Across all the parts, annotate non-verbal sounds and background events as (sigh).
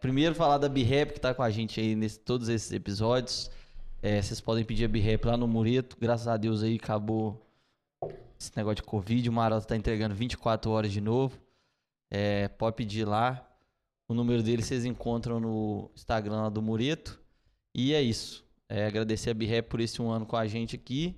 primeiro falar da B-Rap que tá com a gente aí nesse todos esses episódios. É, vocês podem pedir a B-Rap lá no Mureto. Graças a Deus aí acabou esse negócio de Covid. O Maroto tá entregando 24 horas de novo. É, pode pedir lá. O número dele vocês encontram no Instagram lá do Mureto. E é isso. É, agradecer a B-Rap por esse um ano com a gente aqui.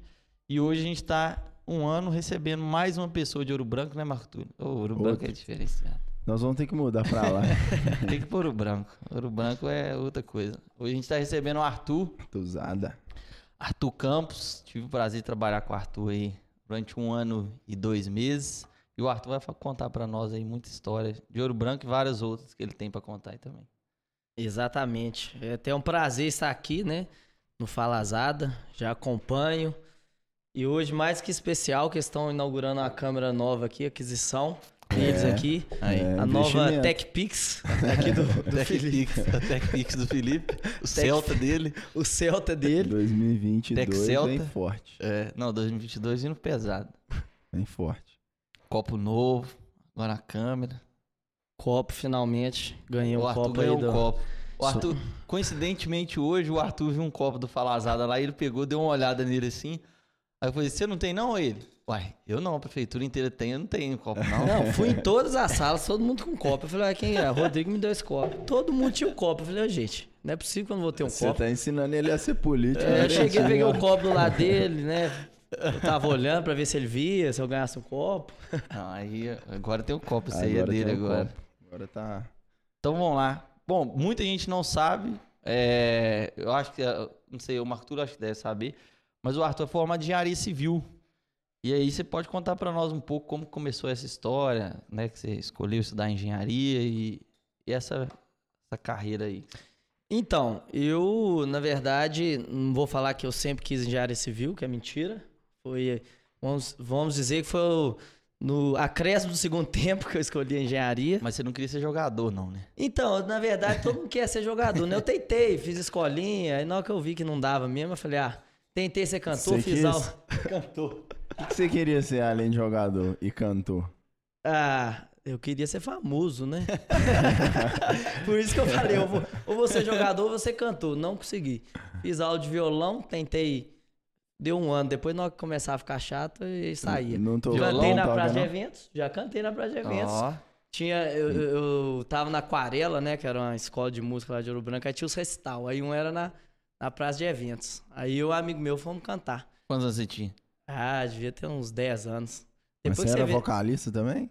E hoje a gente tá um ano recebendo mais uma pessoa de Ouro Branco, né, Marco Túlio? Ouro Branco Outro. é diferenciado. Nós vamos ter que mudar pra lá. (laughs) Tem que pôr o branco. Ouro branco é outra coisa. Hoje a gente tá recebendo o Arthur. Tuzada. Arthur Campos. Tive o prazer de trabalhar com o Arthur aí durante um ano e dois meses. E o Arthur vai contar pra nós aí muita história de Ouro Branco e várias outras que ele tem pra contar aí também. Exatamente. É até um prazer estar aqui, né? No Falazada. Já acompanho. E hoje, mais que especial, que estão inaugurando uma câmera nova aqui, aquisição deles É. aqui. Aí. É, a nova investimento. TechPix, (laughs) aqui do, do Felipe. TechPix, (laughs) a TechPix do Felipe. O Celta dele. O Celta dele. 2022 Tech Celta. vem forte. É, não, 2022 indo pesado. Vem forte. Copo novo. Agora a câmera. Copo, finalmente. Ganhei um o Arthur copo aí ganhou do... um copo. O Arthur, coincidentemente hoje, o Arthur viu um copo do Falazada lá, ele pegou, deu uma olhada nele assim. Aí eu falei, você não tem não, ele? Uai, eu não, a prefeitura inteira tem, eu não tenho copo não. Não, fui em todas as salas, todo mundo com copo. Eu falei, ah, quem é? Rodrigo me deu esse copo. Todo mundo tinha um copo. Eu falei, "Ô, gente, não é possível que eu não vou ter um Você copo. tá ensinando ele a ser político. É, né, eu cheguei, peguei o copo do lado dele, né? Eu tava olhando pra ver se ele via, se eu ganhasse um copo. Não, aí agora tem o copo, esse aí é dele um agora. copo. Agora tá. Então vamos lá. Bom, muita gente não sabe. é, eu acho que, não sei, o Marco Túlio acho que deve saber. Mas o Arthur é formado em engenharia civil. E aí você pode contar pra nós um pouco como começou essa história, né? Que você escolheu estudar engenharia e, e essa, essa carreira aí. Então, eu, na verdade, não vou falar que eu sempre quis engenharia civil, que é mentira. Foi, vamos, vamos dizer que foi o- no acréscimo do segundo (laughs) tempo que eu escolhi a engenharia. Mas você não queria ser jogador, não, né? Então, na verdade, todo mundo quer ser jogador, né? Eu tentei, fiz escolinha, aí na hora que eu vi que não dava mesmo, eu falei, ah, tentei ser cantor, Você fiz aula. (laughs) Cantor. O que você queria ser além de jogador e cantor? Ah, eu queria ser famoso, né? (laughs) Por isso que eu falei, eu vou, ou vou ser jogador ou vou ser cantor. Não consegui. Fiz aula de violão, tentei. Deu um ano, depois na hora que começava a ficar chato, e saía. Não tô Cantei na praça de não? eventos, já cantei na praça de eventos. Ó, Tinha, eu, eu, eu tava na Aquarela, né, que era uma escola de música lá de Ouro Branco, aí tinha os recital. Aí um era na, na praça de eventos. Aí eu um amigo meu fomos cantar. quantos anos você tinha? Ah, devia ter uns 10 anos. Mas Depois você que era você vê... vocalista também?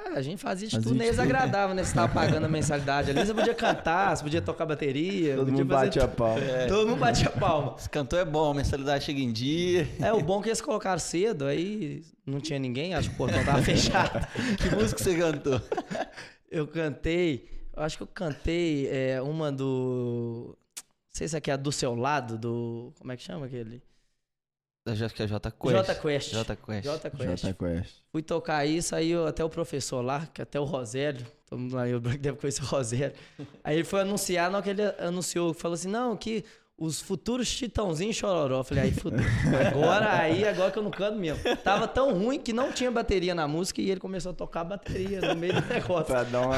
Ah, a gente fazia de Fazia tudo, nem tudo. desagradável, né? Você tava pagando a mensalidade ali, você podia cantar, você podia tocar bateria. Todo mundo fazer bate a tudo. pau. Todo mundo batia palma. Esse cantor é bom, a mensalidade chega em dia. É, o bom é que eles colocaram cedo, aí não tinha ninguém, acho que o portão tava fechado. (laughs) Que música você cantou? Eu cantei, eu acho que eu cantei é, uma do. Não sei se aqui é a do seu lado, do. Como é que chama aquele? Acho que é J Quest. J Quest. J Quest. J Quest. Quest. Fui tocar isso, aí eu- até o professor lá, que até o Rosélio, todo mundo lá, eu (laughs) deve conhecer o Rosélio. Aí ele foi anunciar, na hora que ele anunciou, falou assim: não, que os futuros Chitãozinho e Chororó. Eu falei, aí fudeu. (laughs) Agora, aí, agora que eu não canto mesmo. Tava tão ruim que não tinha bateria na música e ele começou a tocar a bateria no meio do (laughs) negócio. Pra dar uma.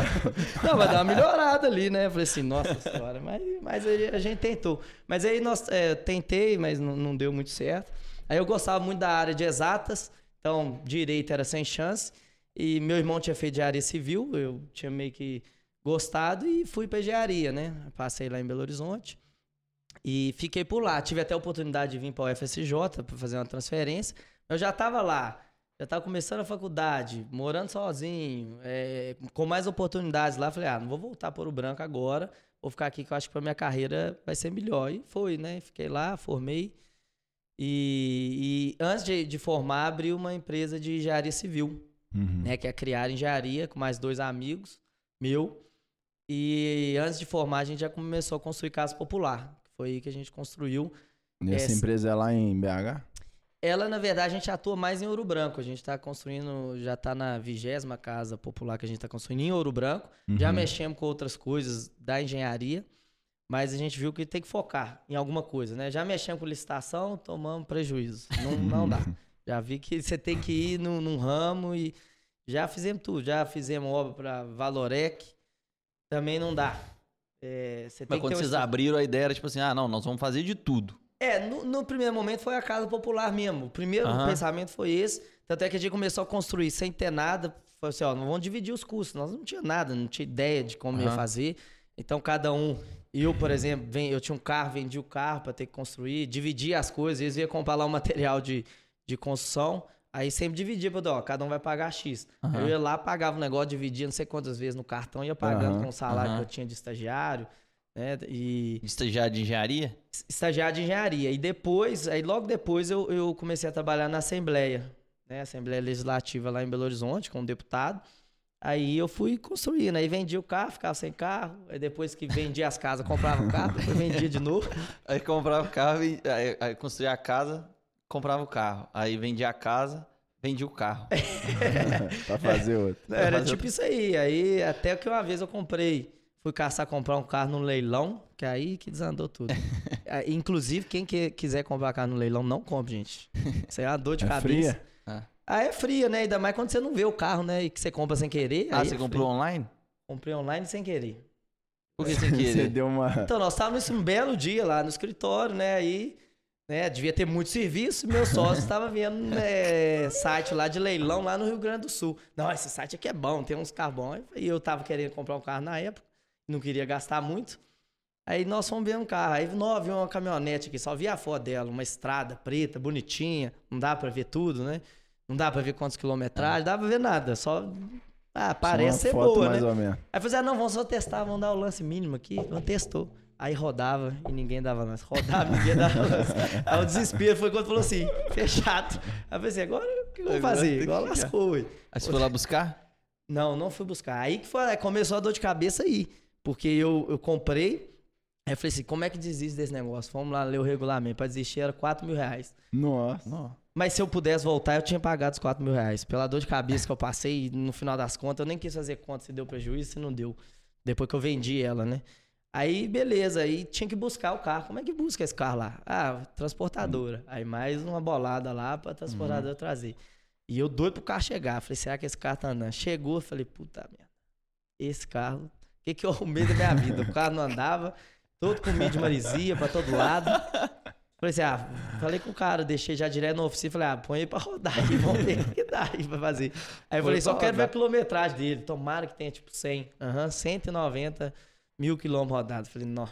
Não, vai dar uma melhorada ali, né? Eu falei assim, nossa senhora, mas, mas aí a gente tentou. Mas aí nós é, tentei, mas não, não deu muito certo. Aí eu gostava muito da área de exatas, então direito era sem chance. E meu irmão tinha feito engenharia civil, eu tinha meio que gostado e fui pra engenharia, né? Passei lá em Belo Horizonte e fiquei por lá. Tive até a oportunidade de vir para o UFSJ para fazer uma transferência. Eu já estava lá, já estava começando a faculdade, morando sozinho, é, com mais oportunidades lá. Falei, ah, não vou voltar para o Branco agora, vou ficar aqui que eu acho que para minha carreira vai ser melhor. E foi, né? Fiquei lá, formei. E, e antes de, de formar, abri uma empresa de engenharia civil Uhum. né, que é criar engenharia com mais dois amigos meu. E antes de formar, a gente já começou a construir casa popular. que Foi aí que a gente construiu. E essa Essa- empresa é lá em BH? Ela, na verdade, a gente atua mais em Ouro Branco. A gente está construindo, já está na vigésima casa popular que a gente está construindo em Ouro Branco. Já Uhum. mexemos com outras coisas da engenharia, mas a gente viu que tem que focar em alguma coisa, né? Já mexemos com licitação, tomamos prejuízo. Não, não dá. (laughs) Já vi que você tem que ir num, num ramo e já fizemos tudo. Já fizemos obra para Valorec, também não dá. é, Mas quando vocês estudo. abriram, a ideia era tipo assim, ah, não, nós vamos fazer de tudo. É, no, no primeiro momento foi a casa popular mesmo. O primeiro Aham. pensamento foi esse. Tanto é que a gente começou a construir sem ter nada. Foi assim, ó, não vamos dividir os custos. Nós não tinha nada, não tinha ideia de como ia Aham. fazer. Então cada um, eu, por exemplo, vem, eu tinha um carro, vendi o carro para ter que construir, dividia as coisas, eles iam comprar lá o (laughs) material de, de construção. Aí sempre dividia, pra, ó, cada um vai pagar X. Aham. Eu ia lá, pagava o negócio, dividia não sei quantas vezes no cartão, ia pagando Aham. com o salário Aham. que eu tinha de estagiário, né? E De estagiário de engenharia? estagiário de engenharia. E depois, aí logo depois eu, eu comecei a trabalhar na Assembleia, né? Assembleia Legislativa lá em Belo Horizonte, como deputado. Aí eu fui construindo, aí vendi o carro, ficava sem carro. Aí depois que vendia as casas, comprava o carro, depois vendia de novo. (laughs) Aí comprava o carro, e, aí, aí construía a casa, comprava o carro. Aí vendia a casa, vendia o carro. (laughs) (laughs) pra fazer outro. Era fazer tipo isso aí. Aí até que uma vez eu comprei, fui caçar comprar um carro no leilão, que é aí que desandou tudo. Ah, Inclusive, quem que- quiser comprar carro no leilão, não compre, gente. Isso é uma dor de É cabeça. fria? Ah, é fria, né? Ainda mais quando você não vê o carro, né? E que você compra sem querer. Ah, aí você é comprou frio. online? Comprei online sem querer. Por que sem (laughs) Você querer? deu uma. Então, nós estávamos um belo dia lá no escritório, né? Aí, né, devia ter muito serviço. Meu sócio (laughs) estava vendo né, site lá de leilão lá no Rio Grande do Sul. Não, esse site aqui é bom, tem uns carros bons. E eu tava querendo comprar um carro na época, não queria gastar muito. Aí nós fomos ver um carro. Aí nós vimos uma caminhonete aqui, só via a foto dela, uma estrada preta, bonitinha. Não dá pra ver tudo, né? Não dá pra ver quantos quilometragens, dá pra ver nada. Só. Ah, parece Só ser boa, mais né? ou menos. Aí assim, ah, não, vamos só testar, vamos dar o lance mínimo aqui. Não testou. Aí rodava e ninguém dava lance. Rodava e ninguém dava lance. (laughs) Aí o desespero foi quando falou assim, fechado. Aí eu pensei, agora o que eu vou fazer? Igual lascou, ué. Aí você foi lá buscar? Não, não fui buscar. Aí que foi, começou a dor de cabeça aí. Porque eu, eu comprei, aí eu falei assim, como é que desiste desse negócio? Vamos lá ler o regulamento. Pra desistir era 4 mil reais. Nossa. Não. Mas se eu pudesse voltar, eu tinha pagado os 4 mil reais. Pela dor de cabeça que eu passei, no final das contas, eu nem quis fazer conta se deu prejuízo, se não deu. Depois que eu vendi ela, né? Aí, beleza, aí tinha que buscar o carro. Como é que busca esse carro lá? Ah, transportadora. Aí mais uma bolada lá pra transportadora trazer. E eu doido pro carro chegar. Falei, será que esse carro tá andando? Chegou, falei, puta merda. Esse carro, o que que eu arrumei da minha vida? O carro não andava, todo comido de marisia pra todo lado. Falei assim, ah, falei com o cara, deixei já direto no oficina, falei, ah, põe aí pra rodar aí, vamos ver o que dá aí pra fazer. Aí eu falei, só quero ver a quilometragem dele, tomara que tenha tipo 100, aham, 190 mil quilômetros rodados. Falei, não,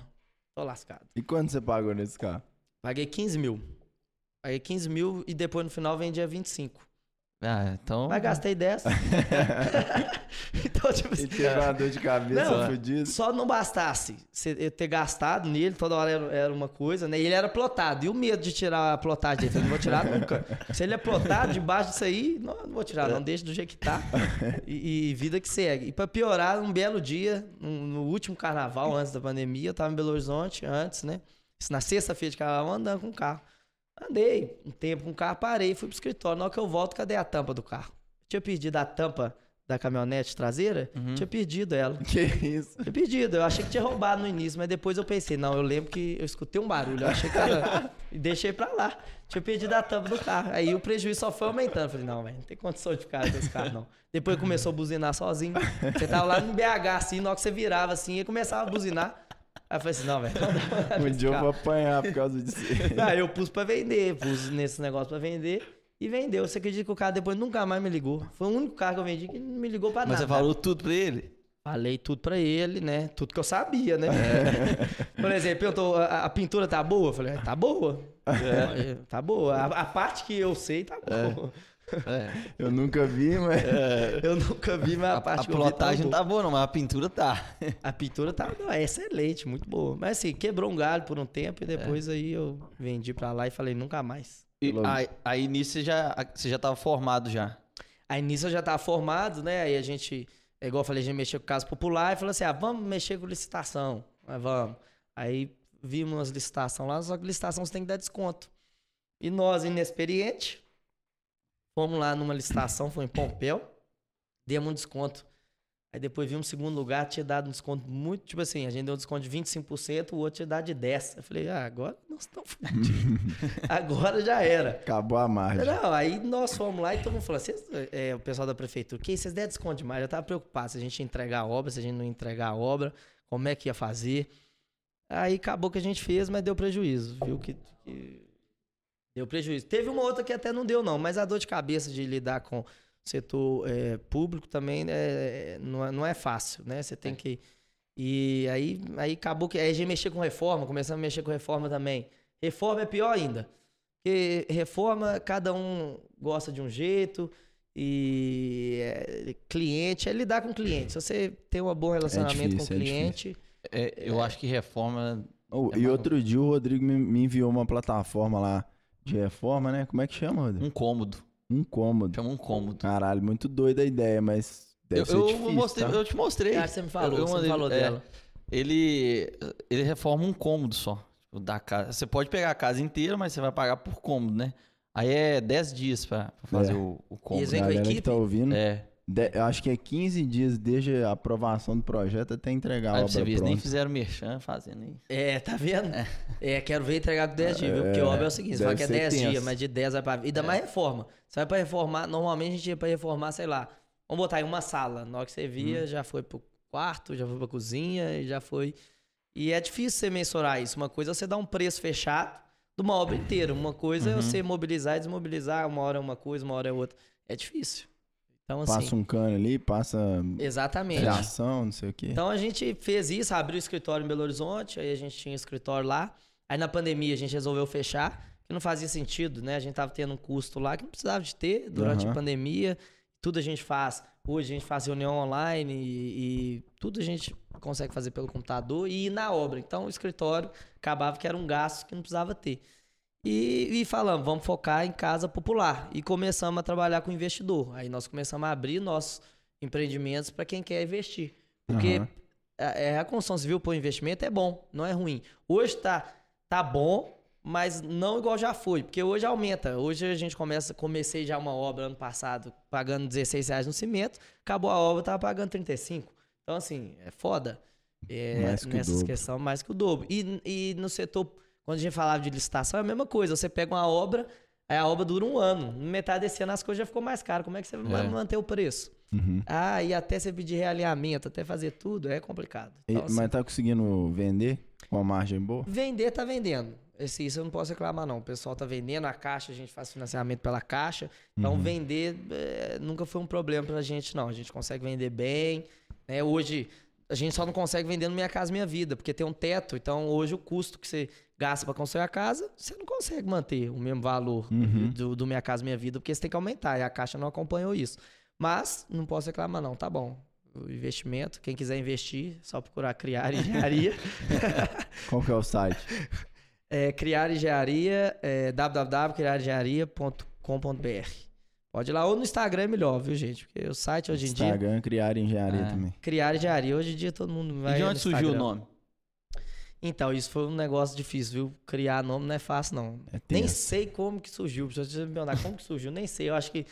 tô lascado. E quanto você pagou nesse carro? Paguei 15 mil. Paguei 15 mil e depois no final vendia 25. Ah, então. Mas gastei 10. (laughs) então, (laughs) tipo Ele assim, teve uma dor de cabeça Não, só não bastasse eu ter gastado nele, toda hora era, era uma coisa, né? E ele era plotado. E o medo de tirar a plotagem dele? Eu não vou tirar nunca. Se ele é plotado, debaixo disso aí, não, não vou tirar, não. Deixa do jeito que tá. (laughs) E, e vida que segue. E pra piorar, um belo dia, no, no último carnaval, antes da pandemia, eu tava em Belo Horizonte, antes, né? Isso na sexta-feira de carnaval, andando com o carro. Andei um tempo com o carro, parei, fui pro escritório. Na hora que eu volto, cadê a tampa do carro? Tinha perdido a tampa da caminhonete traseira? Uhum. Tinha perdido ela. Que isso? Tinha perdido. Eu achei que tinha roubado no início, mas depois eu pensei, não, eu lembro que eu escutei um barulho. Eu achei que era. (laughs) e deixei pra lá. Tinha perdido a tampa do carro. Aí o prejuízo só foi aumentando. Falei, não, velho, não tem condição de ficar com esse carro, não. Depois começou a buzinar sozinho. Você tava lá no BH, assim, na hora que você virava assim, e começava a buzinar. Aí eu falei assim, não, velho, Um dia eu vou apanhar por causa disso. Aí eu pus pra vender, pus nesse negócio pra vender. E vendeu. Você acredita que o cara depois nunca mais me ligou? Foi o único carro que eu vendi que não me ligou pra Mas nada. você falou tudo pra ele? Falei tudo pra ele, né? Tudo que eu sabia, né? É. (laughs) Por exemplo, perguntou, a, a pintura tá boa? Eu falei, tá boa. É, Tá boa. A, a parte que eu sei tá boa. É. Eu nunca vi, mas. (laughs) Eu nunca vi, mas a, A, parte a que eu vi plotagem tá tá boa, não, mas a pintura tá. A pintura tá não, é excelente, muito boa. Mas assim, quebrou um galho por um tempo e É. depois aí eu vendi pra lá e falei, nunca mais. E Pelo- aí, aí nisso você já, você já tava formado já. Aí nisso eu já tava formado, né? Aí a gente, é igual eu falei, a gente mexeu com caso popular e falou assim: ah, vamos mexer com licitação. Mas vamos. Aí vimos umas licitações lá, só que licitação você tem que dar desconto. E nós, inexperiente, fomos lá numa licitação, foi em Pompéu, demos um desconto. Aí depois vimos um segundo lugar, tinha dado um desconto muito, tipo assim, a gente deu um desconto de 25%, o outro tinha dado de 10%. Eu falei, ah, agora nós estamos fodidos. (laughs) agora já era. Acabou a margem. Não, aí nós fomos lá e todo mundo falou: "Vocês, é, o pessoal da prefeitura, que vocês deram desconto demais. Eu tava preocupado se a gente ia entregar a obra, se a gente não ia entregar a obra. como é que ia fazer. Aí acabou que a gente fez, mas deu prejuízo, viu que, que deu prejuízo. Teve uma outra que até não deu não, mas a dor de cabeça de lidar com setor é, público também é, não, é, não é fácil, né? Você tem É. que e aí, aí acabou que aí a gente mexeu com reforma, começamos a mexer com reforma também. Reforma é pior ainda. Porque reforma, cada um gosta de um jeito. E é, cliente é lidar com cliente. Se você tem um bom relacionamento difícil, com o é cliente. É, eu acho que reforma. Oh, É e outro dia o Rodrigo me, me enviou uma plataforma lá de reforma, né? Como é que chama, Rodrigo? Um cômodo. Um cômodo. Chama um cômodo. Caralho, muito doida a ideia, mas deve Eu, ser eu difícil, mostrei, tá? eu te mostrei. Ah, você me falou, Eu- eu você me mandei- falou é, dela. Ele, ele reforma um cômodo só. tipo, Da casa. Você pode pegar a casa inteira, mas você vai pagar por cômodo, né? Aí é 10 dias pra, pra fazer É. o, o cômodo. eles vêm com a Galera que equipe? tá ouvindo, É. de- eu acho que é 15 dias desde a aprovação do projeto até entregar a Aí pra obra você nem fizeram merchan fazendo aí. É, tá vendo? É, quero ver entregar com 10 dias, viu? Porque o óbvio é o seguinte, você fala que é ser 10 dias, tenso. mas de 10 vai pra... E ainda mais reforma. Você vai pra reformar, normalmente a gente ia pra reformar, sei lá, vamos botar em uma sala. Na hora que você via, já foi pro quarto, já foi pra cozinha, e já foi... E é difícil você mensurar isso. Uma coisa é você dar um preço fechado de uma obra inteira. Uma coisa é Uhum. você mobilizar e desmobilizar. Uma hora é uma coisa, uma hora é outra. É difícil. Então, assim... Passa um cano ali, passa Exatamente. fiação, não sei o quê. Então a gente fez isso, abriu o escritório em Belo Horizonte, aí a gente tinha escritório lá. Aí na pandemia a gente resolveu fechar, que não fazia sentido, né? A gente tava tendo um custo lá que não precisava de ter durante a Aham. pandemia. Tudo a gente faz. Hoje a gente faz reunião online e, e tudo a gente consegue fazer pelo computador e ir na obra. Então o escritório acabava que era um gasto que não precisava ter. E, e falamos, vamos focar em casa popular. E começamos a trabalhar com investidor. Aí nós começamos a abrir nossos empreendimentos para quem quer investir. Porque Aham. a, é, a construção civil por investimento é bom, não é ruim. Hoje tá, tá bom, mas não igual já foi, porque hoje aumenta. Hoje a gente começa, comecei já uma obra ano passado pagando 16 reais no cimento, acabou a obra, tava pagando 35. Então, assim, é foda. É, Mais que o nessas dobro. questões, mais que o dobro. E, e no setor, quando a gente falava de licitação, é a mesma coisa. Você pega uma obra, aí a obra dura um ano. Metade desse ano as coisas já ficou mais caras. Como é que você vai É. manter o preço? Uhum. Ah, e até você pedir realinhamento, até fazer tudo, é complicado. E- Então, assim, mas tá conseguindo vender com uma margem boa? Vender tá vendendo. Esse, isso eu não posso reclamar, não. O pessoal tá vendendo, a caixa, a gente faz financiamento pela caixa. Então, Uhum. vender é, nunca foi um problema pra gente, não. A gente consegue vender bem. Né? Hoje, a gente só não consegue vender no Minha Casa Minha Vida, porque tem um teto. Então, hoje, o custo que você gasta pra construir a casa, você não consegue manter o mesmo valor Uhum. do, do Minha Casa Minha Vida, porque você tem que aumentar. E a caixa não acompanhou isso. Mas, não posso reclamar, não. Tá bom. O investimento, quem quiser investir, só procurar criar engenharia. (laughs) Qual que é o site? É, criar engenharia, é, www.criarengenharia.com.br. Pode ir lá, ou no Instagram é melhor, viu, gente? Porque o site hoje em dia. Instagram, criar engenharia É. também. Criar engenharia. Hoje em dia todo mundo vai. e de no onde surgiu o Instagram. nome? Então, isso foi um negócio difícil, viu? Criar nome não é fácil, não. É Nem sei como que surgiu. Você me perguntar como que surgiu, nem sei. Eu acho que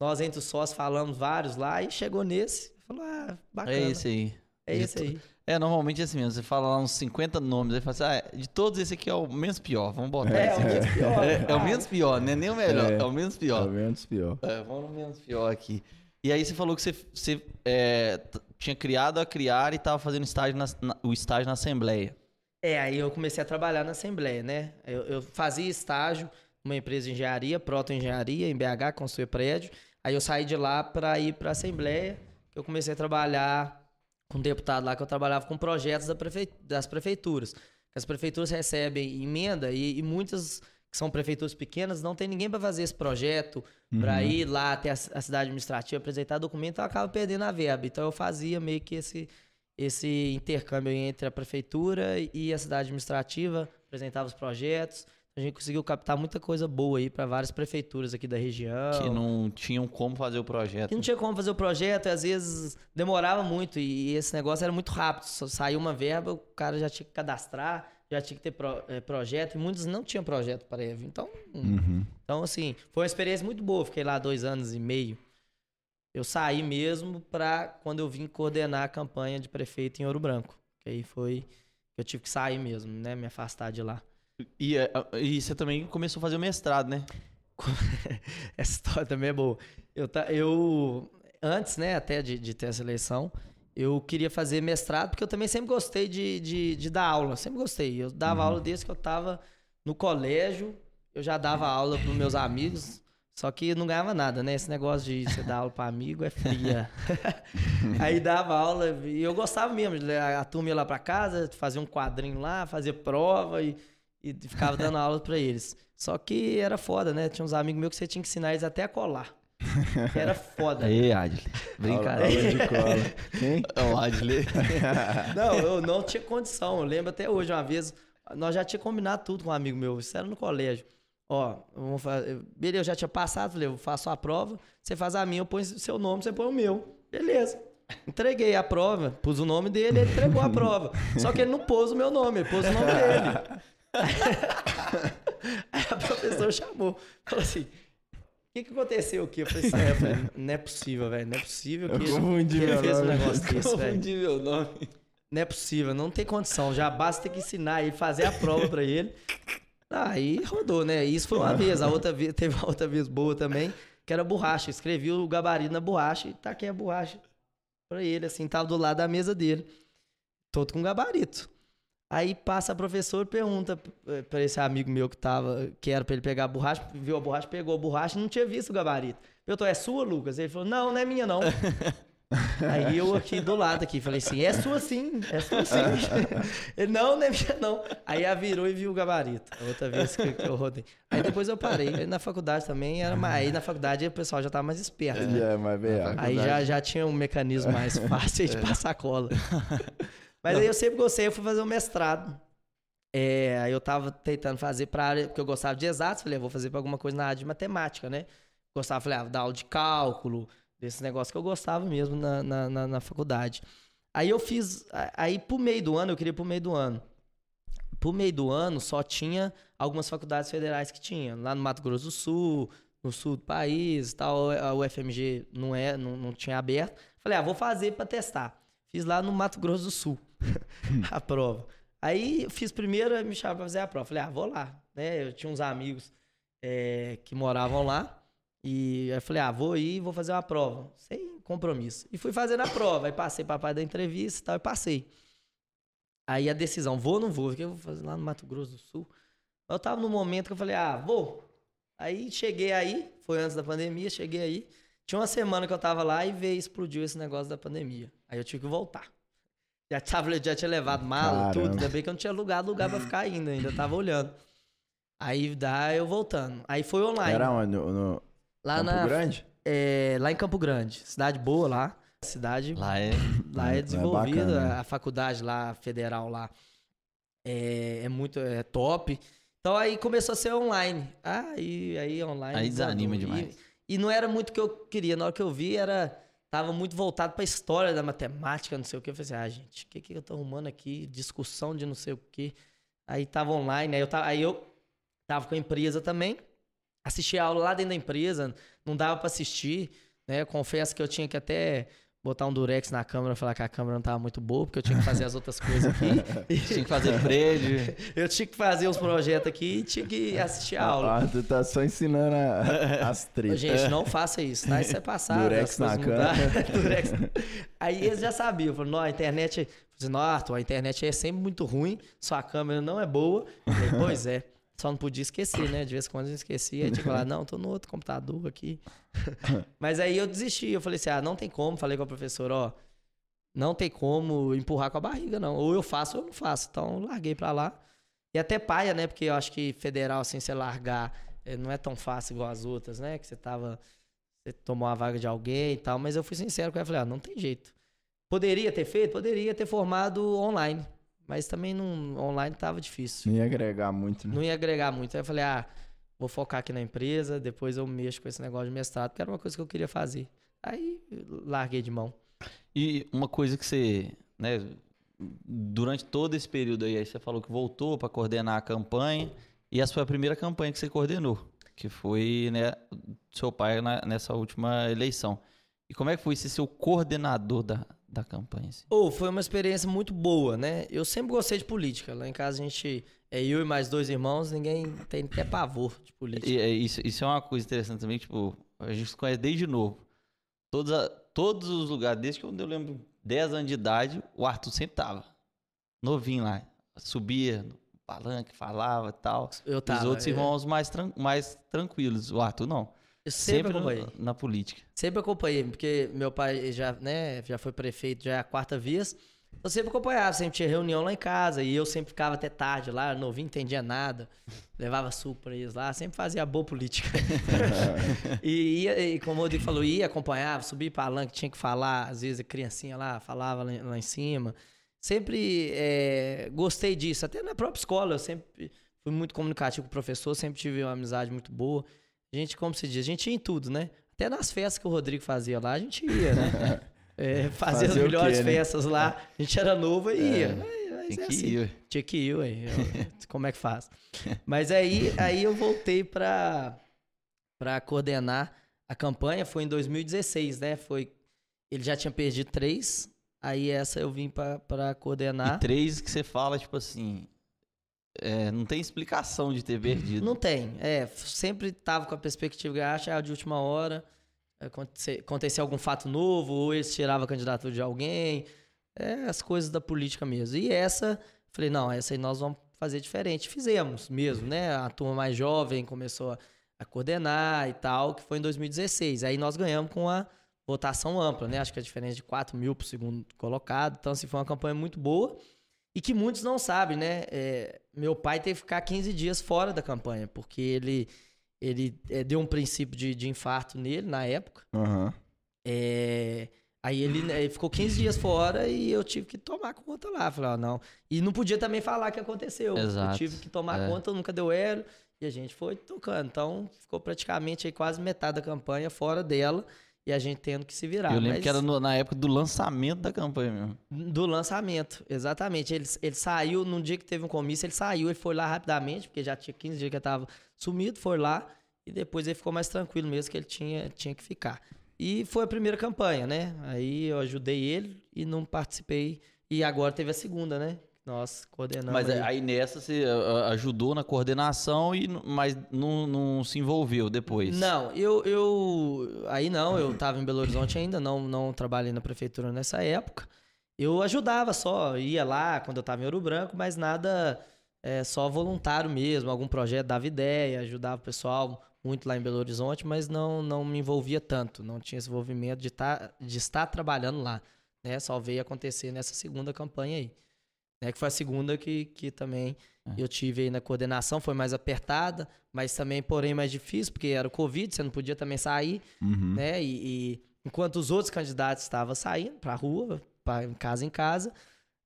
nós, entre os sócios, falamos vários lá e chegou nesse. Falou, ah, bacana. É esse aí. É esse aí. É, normalmente é assim mesmo. Você fala lá uns 50 nomes, aí fala assim, ah, de todos esse aqui é o menos pior. Vamos botar É, esse o aqui. menos pior. É, é o menos pior, né? Nem o melhor, é, É. o menos pior. vendo? Pior. É, vamos no menos pior aqui. E aí você falou que você, você é, tinha criado a criar e estava fazendo estágio na- na- o estágio na Assembleia. É, aí eu comecei a trabalhar na Assembleia, né? Eu, eu fazia estágio numa empresa de engenharia, Proto Engenharia, em BH, construir prédio. Aí eu saí de lá para ir para a Assembleia, que eu comecei a trabalhar um deputado lá, que eu trabalhava com projetos da prefei- das prefeituras. As prefeituras recebem emenda e, e muitas que são prefeituras pequenas não tem ninguém para fazer esse projeto, para Uhum. ir lá até a, a cidade administrativa apresentar documento, eu acaba perdendo a verba. Então eu fazia meio que esse esse intercâmbio entre a prefeitura e a cidade administrativa, apresentava os projetos. A gente conseguiu captar muita coisa boa aí para várias prefeituras aqui da região. Que não tinham como fazer o projeto. Que não tinha como fazer o projeto, e às vezes demorava muito e esse negócio era muito rápido. Só saiu uma verba, o cara já tinha que cadastrar, já tinha que ter pro- eh, projeto, e muitos não tinham projeto prévio. Então, Uhum. então, assim, foi uma experiência muito boa. Fiquei lá dois anos e meio. Eu saí mesmo pra quando eu vim coordenar a campanha de prefeito em Ouro Branco. Que aí foi. Eu tive que sair mesmo, né? Me afastar de lá. E, é, e você também começou a fazer o mestrado, né? (laughs) Essa história também é boa. Eu, ta- eu antes, né, até de, de ter essa eleição, eu queria fazer mestrado, porque eu também sempre gostei de, de, de dar aula, sempre gostei. Eu dava aula desde que eu tava no colégio, eu já dava aula pros meus amigos, só que não ganhava nada, né? Esse negócio de você dar aula para amigo é fria. (laughs) Aí dava aula e eu gostava mesmo. A turma ia lá para casa, fazia um quadrinho lá, fazia prova e, e ficava dando (laughs) aula para eles. Só que era foda, né? Tinha uns amigos meus que você tinha que ensinar eles até a colar. Era foda. Aí, Adley. Aula Brincadeira. de cola. É o Adley. (laughs) Não, eu não tinha condição. Eu lembro até hoje, uma vez, nós já tinha combinado tudo com um amigo meu. Isso era no colégio. Ó, vamos fazer. Beleza, eu já tinha passado, falei, eu faço a prova, você faz a minha, eu ponho seu nome, você põe o meu. Beleza. Entreguei a prova, pus o nome dele, ele entregou a (laughs) prova. Só que ele não pôs o meu nome, ele pôs o nome dele. (laughs) Aí a professora chamou, falou assim: o que, que aconteceu aqui? Eu falei assim: é, eu não é possível, velho, não é possível Eu que, confundi que ele fez um nome. negócio desse, velho. Confundi meu nome. Não é possível, não tem condição. Já basta ter que ensinar ele, fazer a prova pra ele. Aí rodou, né? Isso foi uma vez. A outra vez, teve uma outra vez boa também, que era borracha. Escrevi o gabarito na borracha e taquei a borracha pra ele, assim, tava do lado da mesa dele. Todo com gabarito. Aí passa a professora e pergunta eh, pra esse amigo meu que tava, que era pra ele pegar a borracha, viu a borracha, pegou a borracha e não tinha visto o gabarito. Perguntou, é sua, Lucas? Ele falou, não, não é minha, não. (laughs) Aí eu aqui do lado aqui, falei assim, é sua sim, é sua sim. (laughs) Ele, não, não é minha não. Aí ela virou e viu o gabarito. A outra vez que, que eu rodei. Aí depois eu parei. Aí na faculdade também era mais. Aí na faculdade o pessoal já tava mais esperto, né? É, mas bem, Aí já, já tinha um mecanismo mais (laughs) fácil de passar cola. Mas aí eu sempre gostei, eu fui fazer um mestrado. É, aí eu tava tentando fazer pra área, porque eu gostava de exatos, falei, eu vou fazer pra alguma coisa na área de matemática, né? Gostava, falei, ah, dar aula de cálculo, desse negócio que eu gostava mesmo na, na, na, na faculdade. Aí eu fiz, aí pro meio do ano, eu queria pro meio do ano. Pro meio do ano só tinha algumas faculdades federais que tinha, lá no Mato Grosso do Sul, no sul do país, tal, a UFMG não é, não, não tinha aberto. Falei, ah, vou fazer pra testar. Fiz lá no Mato Grosso do Sul (laughs) a prova. Aí eu fiz primeiro, me chamaram pra fazer a prova. Falei, ah, vou lá. Né? Eu tinha uns amigos é, que moravam lá. E eu falei, ah, vou ir vou fazer uma prova. Sem compromisso. E fui fazendo a prova. Aí passei pra parte da entrevista e tal, e passei. Aí a decisão, vou ou não vou? O que eu vou fazer lá no Mato Grosso do Sul? Eu tava no momento que eu falei, ah, vou. Aí cheguei aí, foi antes da pandemia, cheguei aí. Tinha uma semana que eu tava lá e veio, explodiu esse negócio da pandemia. Aí eu tive que voltar. Já, tava, já tinha levado mala, tudo. Caramba. Ainda bem que eu não tinha alugado lugar pra ficar ainda, ainda tava olhando. Aí dá eu voltando. Aí foi online. Era onde? No, no lá, Campo na, Grande? é, lá em Campo Grande. Cidade boa lá. Cidade Lá é. lá Lá é é desenvolvida, bacana, né? a faculdade lá, federal lá, é, é muito é top. Então aí começou a ser online. Ah, e aí online. Aí desanima E- demais. E, não era muito o que eu queria. Na hora que eu vi, era. Tava muito voltado pra história da matemática, não sei o que. Eu falei assim, ah, gente, o que, que eu tô arrumando aqui? Discussão de não sei o que. Aí tava online, aí eu tava, aí eu tava com a empresa também. Assisti a aula lá dentro da empresa, não dava pra assistir, né? Confesso que eu tinha que até botar um durex na câmera e falar que a câmera não tava muito boa, porque eu tinha que fazer as outras coisas aqui. (laughs) Tinha que fazer prédio. (laughs) eu tinha que fazer os projetos aqui e tinha que assistir a aula. Ah, tu tá só ensinando a- (laughs) as tretas. Gente, não faça isso, tá? Isso é passado. Durex na mudaram. Durex. Aí eles já sabiam. Falaram, não, a internet... Não, Arthur, a internet é sempre muito ruim, sua câmera não é boa. Falei, pois é. Só não podia esquecer, né? De vez em quando eu esquecia. Aí tinha que falar, (laughs) não, tô no outro computador aqui. (laughs) Mas aí eu desisti. Eu falei assim, ah, não tem como. Falei com a professora, ó, não tem como empurrar com a barriga, não. Ou eu faço ou eu não faço. Então, eu larguei pra lá. E até paia, né? Porque eu acho que federal, assim, você largar, eh, não é tão fácil igual as outras, né? Que você tava. Você tomou a vaga de alguém e tal. Mas eu fui sincero com ela. Falei, ah, não tem jeito. Poderia ter feito? Poderia ter formado online. Mas também não, online tava difícil. Não ia agregar muito, né? Não ia agregar muito. Aí eu falei, ah, vou focar aqui na empresa, depois eu mexo com esse negócio de mestrado, que era uma coisa que eu queria fazer. Aí larguei de mão. E uma coisa que você, né, durante todo esse período aí, aí você falou que voltou para coordenar a campanha, e essa foi a primeira campanha que você coordenou, que foi, né, seu pai na- nessa última eleição. E como é que foi ser seu coordenador da, da campanha? assim? Ou foi uma experiência muito boa, né? Eu sempre gostei de política. Lá em casa a gente é eu e mais dois irmãos, ninguém tem até pavor de política. E, é, isso, isso é uma coisa interessante também, tipo, a gente se conhece desde novo. Todos, a- todos os lugares, desde que eu eu lembro 10 anos de idade, o Arthur sempre tava. Novinho lá. Subia no palanque, falava e tal. Eu Os tava. outros eu- irmãos mais, tran- mais tranquilos. O Arthur não. Eu sempre, no- acompanhei. na política. Sempre acompanhei, porque meu pai já, né, já foi prefeito, já é a quarta vez. Eu sempre acompanhava, sempre tinha reunião lá em casa e eu sempre ficava até tarde lá, novinho, não entendia nada. Levava suco pra eles lá, sempre fazia boa política. (laughs) e, ia, e como o Rodrigo falou, ia, acompanhava, subia palanque, tinha que falar, às vezes a criancinha lá falava lá, em- lá em cima. Sempre é, gostei disso, até na própria escola, eu sempre fui muito comunicativo com o professor, sempre tive uma amizade muito boa. A gente, como se diz, a gente ia em tudo, né? Até nas festas que o Rodrigo fazia lá, a gente ia, né? (laughs) É, fazia as Fazer o melhores quê, né? festas lá, a gente era novo e ia. Mas- mas Tem é que assim. ir. Tinha que ir, ué. (laughs) Como é que faz? Mas aí, aí eu voltei pra, pra coordenar a campanha. Foi em 2016, né? Foi, ele já tinha perdido três. Aí essa eu vim pra, pra coordenar. E três que você fala, tipo assim. É, não tem explicação de ter perdido. Não tem. É, sempre tava com a perspectiva que acha ah, de última hora. Acontecer, algum fato novo, ou eles tiravam a candidatura de alguém. É as coisas da política mesmo. E essa, falei, não, essa aí nós vamos fazer diferente. Fizemos mesmo, né? A turma mais jovem começou a, coordenar e tal, que foi em 2016. Aí nós ganhamos com a votação ampla, né? Acho que a diferença de 4 mil pro segundo colocado. Então, assim, foi uma campanha muito boa. E que muitos não sabem, né? É, meu pai teve que ficar 15 dias fora da campanha, porque ele, ele é, deu um princípio de, de infarto nele na época. Aham. É, aí ele, né, ele ficou 15 dias fora e eu tive que tomar conta lá. Falei, ó, não. E não podia também falar o que aconteceu. Eu Exato. tive que tomar É. conta, nunca deu hélio. E a gente foi tocando. Então, ficou praticamente aí quase metade da campanha fora dela. E a gente tendo que se virar. Eu lembro Mas- que era no- na época do lançamento da campanha mesmo. do lançamento, exatamente. Ele, ele saiu, num dia que teve um comício, ele saiu, ele foi lá rapidamente, porque já tinha 15 dias que ele tava sumido, foi lá, e depois ele ficou mais tranquilo mesmo, que ele tinha, tinha que ficar. E foi a primeira campanha, né? Aí eu ajudei ele e não participei. E agora teve a segunda, né? Nós coordenamos. Mas aí. aí nessa você ah, ah, ajudou na coordenação, e, mas não, não se envolveu depois. Não, eu, eu. Aí não, eu tava em Belo Horizonte ainda, não, não trabalhei na prefeitura nessa época. Eu ajudava só, ia lá quando eu tava em Ouro Branco, mas nada é, só voluntário mesmo, algum projeto dava ideia, ajudava o pessoal muito lá em Belo Horizonte, mas não, não me envolvia tanto, não tinha esse envolvimento de, tá, de estar trabalhando lá. Né? Só veio acontecer nessa segunda campanha aí. Né? Que foi a segunda que, que também É. eu tive aí na coordenação, foi mais apertada, mas também, porém, mais difícil, porque era o Covid, você não podia também sair, Uhum. né? E, e enquanto os outros candidatos estavam saindo pra rua, pra, casa em casa,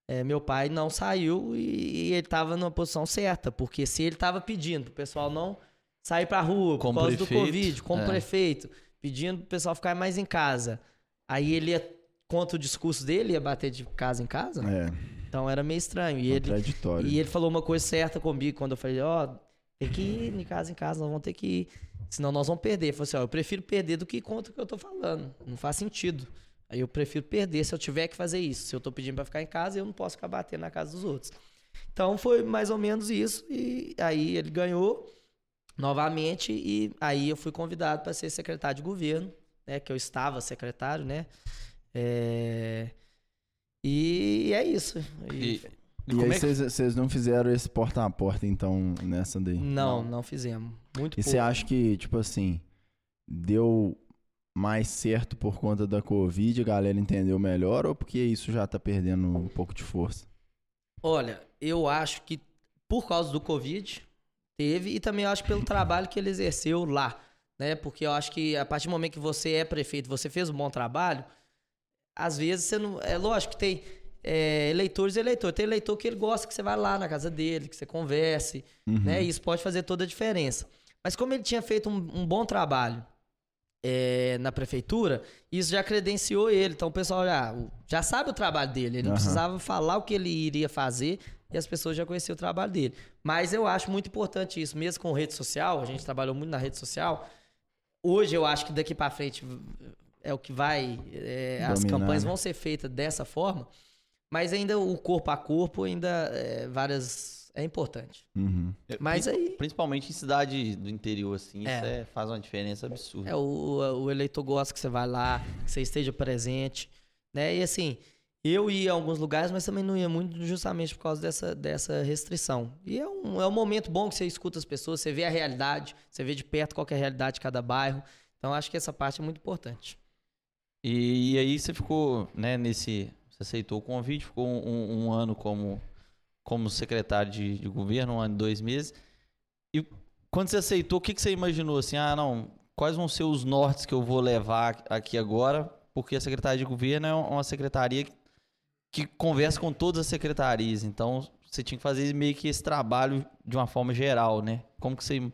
é, meu pai não saiu e, e ele estava numa posição certa, porque se ele estava pedindo pro pessoal não sair pra rua por Como causa prefeito, do Covid, como é. prefeito, pedindo pro pessoal ficar mais em casa, aí ele ia contra o discurso dele, ia bater de casa em casa, né? É, Então era meio estranho. E ele, e ele falou uma coisa certa comigo quando eu falei, ó, tem que ir de casa em casa, nós vamos ter que ir. Senão nós vamos perder. Ele falou assim, ó, eu prefiro perder do que contra o que eu tô falando. Não faz sentido. Aí eu prefiro perder se eu tiver que fazer isso. Se eu tô pedindo pra ficar em casa, eu não posso ficar batendo na casa dos outros. Então foi mais ou menos isso. E aí ele ganhou novamente. E aí eu fui convidado para ser secretário de governo, né? Que eu estava secretário, né? É, E é isso. E- E, e aí é que- vocês vocês não fizeram esse porta a porta, então, nessa daí? Não, não fizemos. Muito E você acha que, tipo assim, deu mais certo por conta da Covid, a galera entendeu melhor, ou porque isso já tá perdendo um pouco de força? Olha, eu acho que por causa do Covid teve e também eu acho que pelo trabalho que ele exerceu lá, né? Porque eu acho que a partir do momento que você é prefeito, você fez um bom trabalho, às vezes você não. É lógico que tem é, eleitores e eleitores. Tem eleitor que ele gosta que você vá lá na casa dele, que você converse, Uhum. né? E isso pode fazer toda a diferença. Mas como ele tinha feito um, um bom trabalho é, na prefeitura, isso já credenciou ele. Então o pessoal já, já sabe o trabalho dele. Ele não precisava falar o que ele iria fazer e as pessoas já conheciam o trabalho dele. Mas eu acho muito importante isso, mesmo com rede social. A gente trabalhou muito na rede social. Hoje eu acho que daqui para frente é o que vai. é, as campanhas né? vão ser feitas dessa forma. Mas ainda o corpo a corpo, ainda é, várias. É importante. Uhum. Mas aí. Principalmente em cidade do interior, assim, É. isso é- faz uma diferença absurda. É, o, o eleitor gosta que você vá lá, que você esteja presente, né? E assim, Eu ia a alguns lugares, mas também não ia muito justamente por causa dessa, dessa restrição. E é um, é um momento bom que você escuta as pessoas, você vê a realidade, você vê de perto qual é a realidade de cada bairro. Então acho que essa parte é muito importante. E, e aí você ficou, né, nesse. Você aceitou o convite, ficou um, um ano como, como secretário de, de, governo, um ano e dois meses. E quando você aceitou, o que, que você imaginou assim? Ah, não, quais vão ser os nortes que eu vou levar aqui agora? Porque a Secretaria de Governo é uma secretaria que conversa com todas as secretarias. Então, você tinha que fazer meio que esse trabalho de uma forma geral, né? Como que você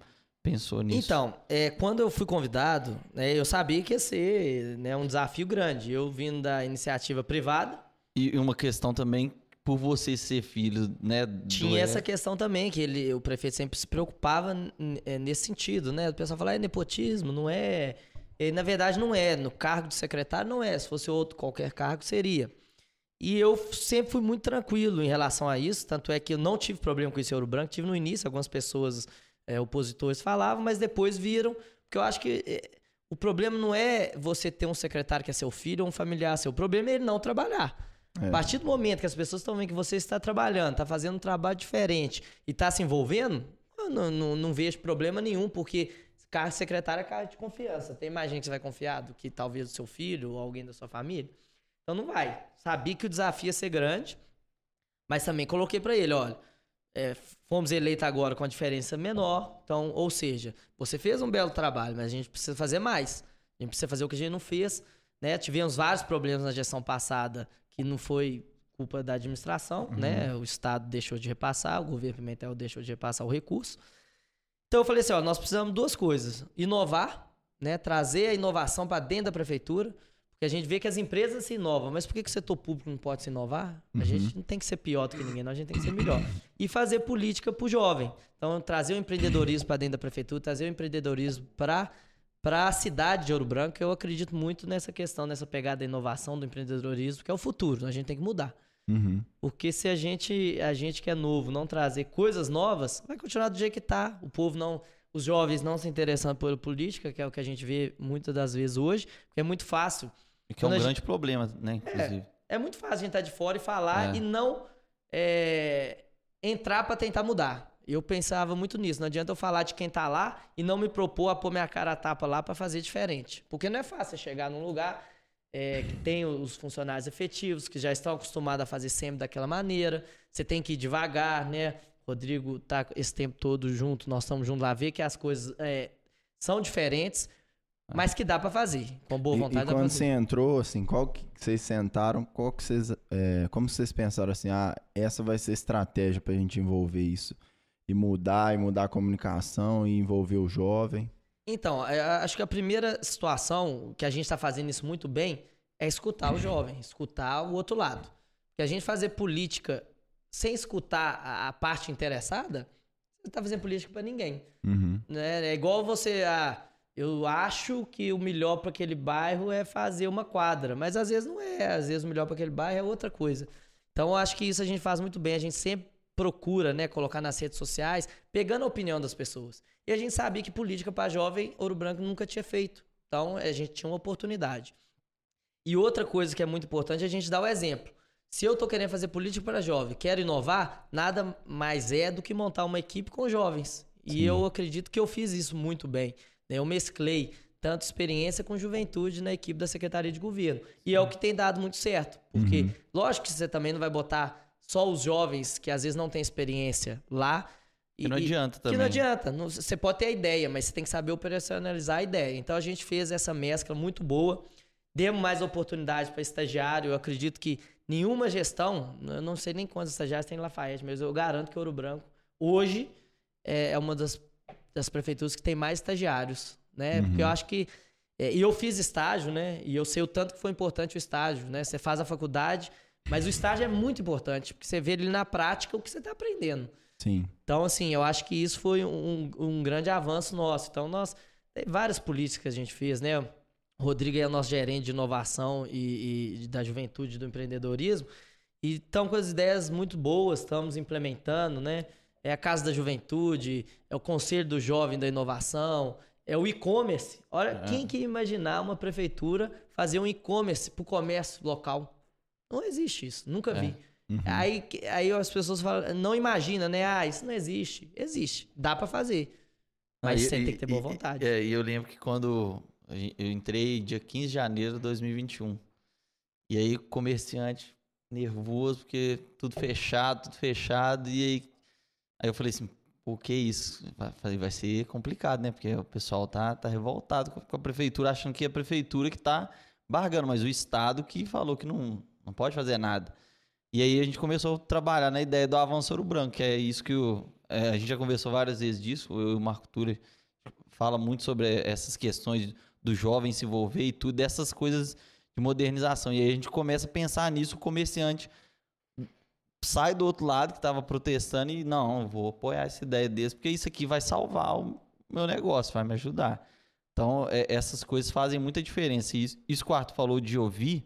pensou nisso? Então, é, quando eu fui convidado, né, eu sabia que ia ser né, um desafio grande. Eu vindo da iniciativa privada. E uma questão também, por você ser filho, né? Tinha essa questão também, que ele, o prefeito sempre se preocupava é, nesse sentido, né? O pessoal fala, é nepotismo, não é... E, na verdade, não é. No cargo de secretário, não é. Se fosse outro qualquer cargo, seria. E eu sempre fui muito tranquilo em relação a isso, tanto é que eu não tive problema com esse ouro branco. Tive no início, algumas pessoas é, opositores falavam, mas depois viram, porque eu acho que é, o problema não é você ter um secretário que é seu filho ou um familiar seu, o problema é ele não trabalhar. É. A partir do momento que as pessoas estão vendo que você está trabalhando, está fazendo um trabalho diferente e está se envolvendo, eu não, não, não vejo problema nenhum, porque cargo secretário é cargo de confiança. Tem mais gente que você vai confiar do que talvez o seu filho ou alguém da sua família? Então não vai. Sabia que o desafio ia ser grande, mas também coloquei para ele, olha, é, fomos eleitos agora com a diferença menor, então, ou seja, você fez um belo trabalho, mas a gente precisa fazer mais. A gente precisa fazer o que a gente não fez, né? Tivemos vários problemas na gestão passada que não foi culpa da administração, uhum. né? O Estado deixou de repassar, o governo Pimentel deixou de repassar o recurso. Então eu falei assim, ó, nós precisamos de duas coisas: inovar, né? Trazer a inovação para dentro da prefeitura. Porque a gente vê que as empresas se inovam, mas por que, que o setor público não pode se inovar? Uhum. A gente não tem que ser pior do que ninguém, não, a gente tem que ser melhor. E fazer política para o jovem. Então, trazer o empreendedorismo para dentro da prefeitura, trazer o empreendedorismo para para a cidade de Ouro Branco, eu acredito muito nessa questão, nessa pegada da inovação, do empreendedorismo, que é o futuro, a gente tem que mudar. Uhum. Porque se a gente, a gente que é novo não trazer coisas novas, vai continuar do jeito que está. O povo não os jovens não se interessando por política, que é o que a gente vê muitas das vezes hoje, porque é muito fácil e que é um grande gente... problema, né? Inclusive. É, é, muito fácil a gente estar tá de fora e falar é. e não é, entrar para tentar mudar. Eu pensava muito nisso. Não adianta eu falar de quem tá lá e não me propor a pôr minha cara a tapa lá para fazer diferente. Porque não é fácil chegar num lugar é, que tem os funcionários efetivos, que já estão acostumados a fazer sempre daquela maneira. Você tem que ir devagar, né? Rodrigo tá esse tempo todo junto, nós estamos juntos lá, ver que as coisas é, são diferentes. Mas que dá para fazer, com boa vontade. E, e quando você entrou, assim, qual que vocês sentaram, qual que vocês, é, como vocês pensaram assim, ah, essa vai ser estratégia para a gente envolver isso e mudar e mudar a comunicação e envolver o jovem? Então, é, acho que a primeira situação que a gente está fazendo isso muito bem é escutar o (clears throat) jovem, escutar o outro lado. Porque a gente fazer política sem escutar a, a parte interessada, você não está fazendo política para ninguém. Uhum. Né? É igual você. Ah, eu acho que o melhor para aquele bairro é fazer uma quadra, mas às vezes não é, às vezes o melhor para aquele bairro é outra coisa. Então eu acho que isso a gente faz muito bem, a gente sempre procura, né, colocar nas redes sociais, pegando a opinião das pessoas. E a gente sabia que política para jovem Ouro Branco nunca tinha feito. Então a gente tinha uma oportunidade. E outra coisa que é muito importante é a gente dar o exemplo. Se eu estou querendo fazer política para jovem, quero inovar, nada mais é do que montar uma equipe com jovens. E Sim. eu acredito que eu fiz isso muito bem. Né? Eu mesclei tanto experiência com juventude na equipe da Secretaria de Governo. E é o que tem dado muito certo. Porque, uhum. lógico que você também não vai botar só os jovens que às vezes não têm experiência lá. E, que não adianta também. Que não adianta. Não, você pode ter a ideia, mas você tem que saber operacionalizar a ideia. Então a gente fez essa mescla muito boa. Demos mais oportunidade para estagiário. Eu acredito que nenhuma gestão, eu não sei nem quantos estagiários tem em Lafayette, mas eu garanto que Ouro Branco hoje é, é uma das das prefeituras que tem mais estagiários, né? Uhum. Porque eu acho que é, e eu fiz estágio, né? E eu sei o tanto que foi importante o estágio, né? Você faz a faculdade, mas o estágio é muito importante, porque você vê ali na prática o que você está aprendendo. Sim. Então, assim, eu acho que isso foi um, um grande avanço nosso. Então, nós tem várias políticas que a gente fez, né? O Rodrigo é o nosso gerente de inovação e, e da juventude do empreendedorismo. E estão com as ideias muito boas, estamos implementando, né? É a Casa da Juventude, é o Conselho do Jovem da Inovação, é o e-commerce. Olha, é. quem que imaginar uma prefeitura fazer um e-commerce para o comércio local? Não existe isso, nunca É. vi. Uhum. Aí, aí as pessoas falam, não imagina, né? Ah, isso não existe. Existe, dá pra fazer. Mas Ah, e- você e- tem que ter boa e- vontade. É, e eu lembro que quando eu entrei dia 15 de janeiro de 2021. E aí, comerciante nervoso, porque tudo fechado, tudo fechado. E aí, aí eu falei assim, por que isso? Vai- Falei, vai ser complicado, né? Porque o pessoal tá, tá revoltado com a- prefeitura, achando que é a prefeitura que tá bargando, mas o Estado que falou que não, não pode fazer nada. E aí a gente começou a trabalhar na ideia do avanço branco, que é isso que o, é, a gente já conversou várias vezes disso, eu e o Marco Tura fala muito sobre essas questões do jovem se envolver e tudo, dessas coisas de modernização. E aí a gente começa a pensar nisso, o comerciante sai do outro lado que estava protestando e não, vou apoiar essa ideia deles, porque isso aqui vai salvar o meu negócio, vai me ajudar. Então, é, essas coisas fazem muita diferença. E isso, isso que o Arthur falou de ouvir,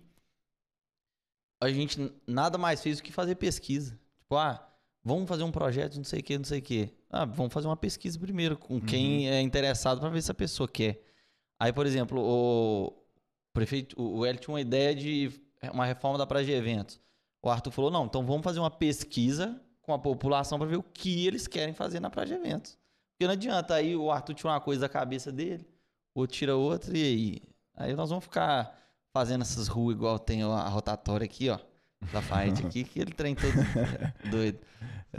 a gente nada mais fez do que fazer pesquisa. Tipo, ah, vamos fazer um projeto não sei o que, não sei o que. Ah, vamos fazer uma pesquisa primeiro com quem é interessado para ver se a pessoa quer. Aí, por exemplo, o prefeito, o o Hélio tinha uma ideia de uma reforma da praia de eventos. O Arthur falou, não, então vamos fazer uma pesquisa com a população para ver o que eles querem fazer na praia de eventos. Porque não adianta, aí o Arthur tira uma coisa da cabeça dele, o outro tira outra, e aí? Aí nós vamos ficar fazendo essas ruas igual tem a rotatória aqui, ó. Lafayette aqui, que ele trem todo (laughs) doido.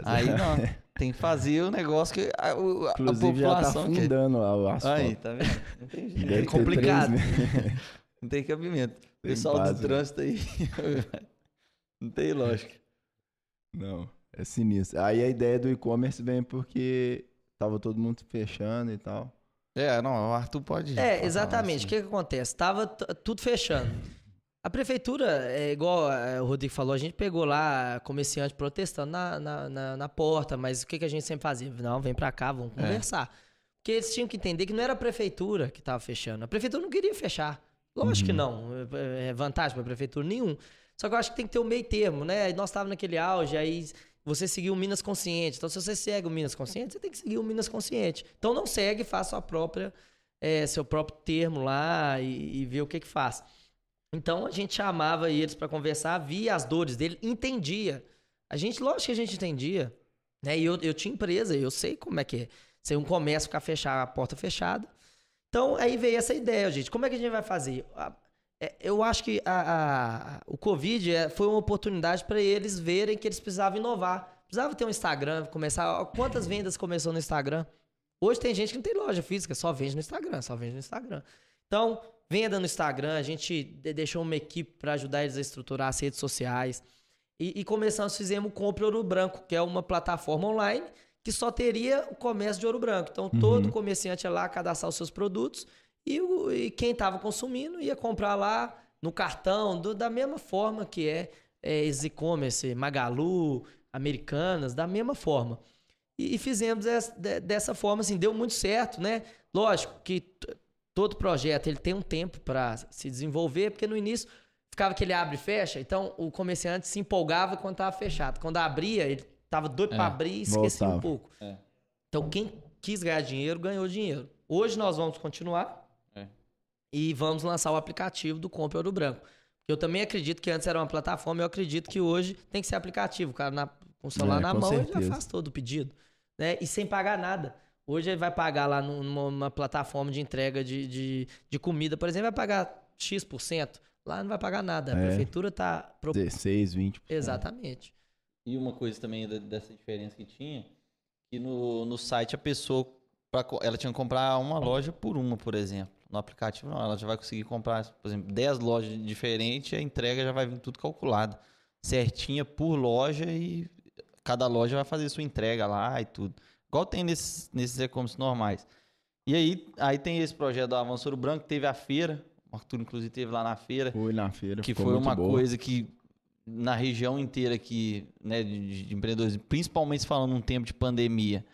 Aí não, tem que fazer o negócio que a, o- a Inclusive já tá população quer. afundando lá o asfalto. Aí, tá vendo? Não tem jeito. É complicado. três meses. (laughs) Não tem cabimento. Pessoal do né? trânsito aí. (laughs) não tem lógica. Não, é sinistro. Aí a ideia do e-commerce vem porque tava todo mundo fechando e tal. É, não, o Arthur pode. É, exatamente. O falar que, que acontece? Tava tudo fechando. A prefeitura, é igual é, o Rodrigo falou, a gente pegou lá comerciante protestando na, na, na- na porta, mas o que, que a gente sempre fazia? Não, vem pra cá, vamos É. conversar. Porque eles tinham que entender que não era a prefeitura que tava fechando. A prefeitura não queria fechar. Lógico que não. É é vantagem pra prefeitura nenhum. Só que eu acho que tem que ter o meio termo, né? Nós estávamos naquele auge, aí você seguiu o Minas Consciente. Então, se você segue o Minas Consciente, você tem que seguir o Minas Consciente. Então, não segue, faça sua própria, é, seu próprio termo lá e, e vê o que que faz. Então, a gente chamava eles para conversar, via as dores dele, entendia. A gente, lógico que a gente entendia. Né? E eu, eu tinha empresa, eu sei como é que é. Ser um comércio ficar fechado, a porta fechada. Então, aí veio essa ideia, gente. Como é que a gente vai fazer? É, Eu acho que a- a- o Covid é- foi uma oportunidade para eles verem que eles precisavam inovar. Precisava ter um Instagram, começar. Quantas vendas começou no Instagram? Hoje tem gente que não tem loja física, só vende no Instagram, só vende no Instagram. Então, venda no Instagram, a gente de- deixou uma equipe para ajudar eles a estruturar as redes sociais. E, e começamos, fizemos o Compre Ouro Branco, que é uma plataforma online que só teria o comércio de Ouro Branco. Então, todo comerciante ia lá cadastrar os seus produtos e, o- e quem estava consumindo ia comprar lá no cartão, do- da mesma forma que é, é esse e-commerce, Magalu, Americanas, da mesma forma. E, e fizemos essa- de- dessa forma, assim, deu muito certo, né? Lógico que todo projeto ele tem um tempo para se desenvolver, porque no início ficava que ele abre e fecha, então o comerciante se empolgava quando estava fechado. Quando abria, ele estava doido É, para abrir e esquecia um voltava. pouco. É. Então quem quis ganhar dinheiro, ganhou dinheiro. Hoje nós vamos continuar. E vamos lançar o aplicativo do Compre Ouro Branco. Eu também acredito que antes era uma plataforma, eu acredito que hoje tem que ser aplicativo. O cara na- com o celular É, na mão, ele já faz todo o pedido. Né? E sem pagar nada. Hoje ele vai pagar lá numa, numa plataforma de entrega de, de, de comida, por exemplo, vai pagar X%. Lá não vai pagar nada. A É. prefeitura está. Pro... 16, 20. Exatamente. E uma coisa também dessa diferença que tinha, que no, no site a pessoa, pra ela tinha que comprar uma loja por uma, por exemplo. No aplicativo não, ela já vai conseguir comprar, por exemplo, 10 lojas diferentes, a entrega já vai vir tudo calculado. Certinha por loja e cada loja vai fazer sua entrega lá e tudo. Igual tem nesses, nesses e-commerce normais. E aí, aí tem esse projeto do Avanço Ouro Branco, teve a feira, o Arthur inclusive teve lá na feira Fui na feira, que foi uma boa. coisa que na região inteira aqui, né, de, de empreendedores, principalmente falando num tempo de pandemia,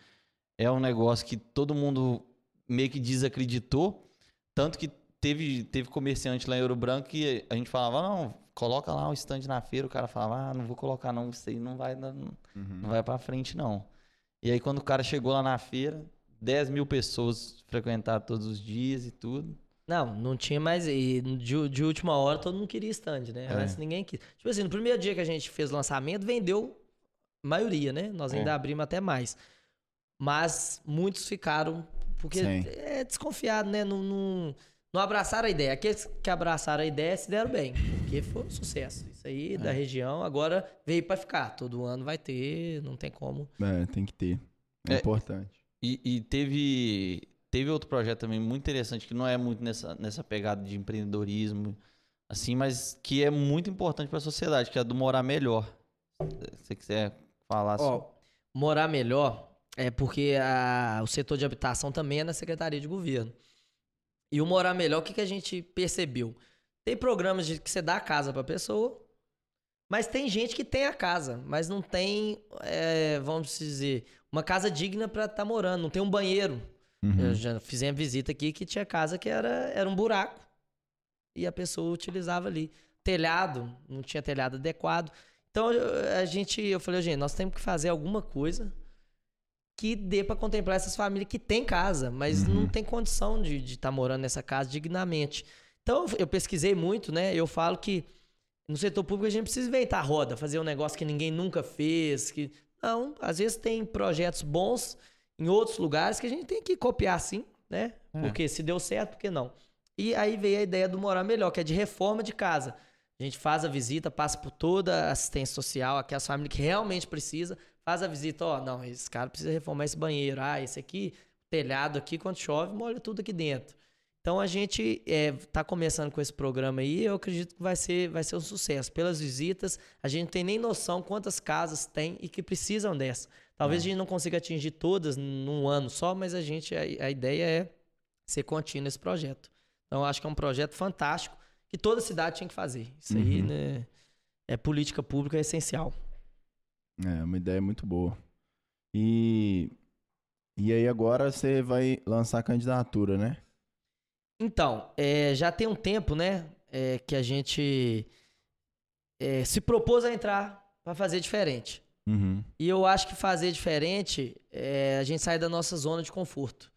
é um negócio que todo mundo meio que desacreditou, tanto que teve, teve comerciante lá em Ouro Branco que a gente falava, não, coloca lá um stand na feira, o cara falava, ah, não vou colocar não, isso aí não vai, não, Uhum. não vai pra frente não. E aí quando o cara chegou lá na feira, 10 mil pessoas frequentaram todos os dias e tudo. Não, não tinha mais. E de, de última hora todo mundo queria stand, né? É. Mas ninguém quis. Tipo assim, no primeiro dia que a gente fez o lançamento, vendeu maioria, né? Nós ainda É. abrimos até mais. Mas muitos ficaram. Porque Sim. é desconfiado, né? Não, não, não abraçaram a ideia. Aqueles que abraçaram a ideia se deram bem. Porque foi um sucesso. Isso aí É. da região agora veio pra ficar. Todo ano vai ter, não tem como. É, tem que ter. É, É. importante. E, e teve, teve outro projeto também muito interessante, que não é muito nessa, nessa pegada de empreendedorismo, assim, mas que é muito importante para a sociedade, que é a do morar melhor. Se você quiser falar assim. Ó, morar melhor é porque a- o setor de habitação também é na Secretaria de Governo. E o morar melhor, o que, que a gente percebeu? Tem programas de que você dá a casa pra pessoa, mas tem gente que tem a casa, mas não tem, é, vamos dizer, uma casa digna pra estar morando, não tem um banheiro. Uhum. Eu já fiz uma visita aqui que tinha casa que era, era um buraco. E a pessoa utilizava ali. Telhado, não tinha telhado adequado. Então a gente, eu falei, gente, nós temos que fazer alguma coisa que dê para contemplar essas famílias que têm casa, mas Uhum. não tem condição de estar morando nessa casa dignamente. Então eu pesquisei muito, né? Eu falo que no setor público a gente precisa inventar roda, fazer um negócio que ninguém nunca fez, que não, às vezes tem projetos bons em outros lugares que a gente tem que copiar sim, né? É. Porque se deu certo, por que não? E aí veio a ideia do morar melhor, que é de reforma de casa. A gente faz a visita, passa por toda a assistência social, aquelas famílias que realmente precisa, faz a visita, ó, não, esse cara precisa reformar esse banheiro, ah, esse aqui, telhado aqui, quando chove, molha tudo aqui dentro. Então a gente está começando com esse programa aí, eu acredito que vai ser, vai ser um sucesso. Pelas visitas, a gente não tem nem noção quantas casas tem e que precisam dessa. Talvez a gente não consiga atingir todas num ano só, mas a gente a, a ideia é ser contínuo esse projeto. Então eu acho que é um projeto fantástico que toda cidade tinha que fazer. Isso aí, Uhum. né, é política pública essencial. É, uma ideia muito boa. E, e aí agora você vai lançar a candidatura, né? Então, é, já tem um tempo, né, é, que a gente é, se propôs a entrar para fazer diferente. Uhum. E eu acho que fazer diferente é a gente sair da nossa zona de conforto.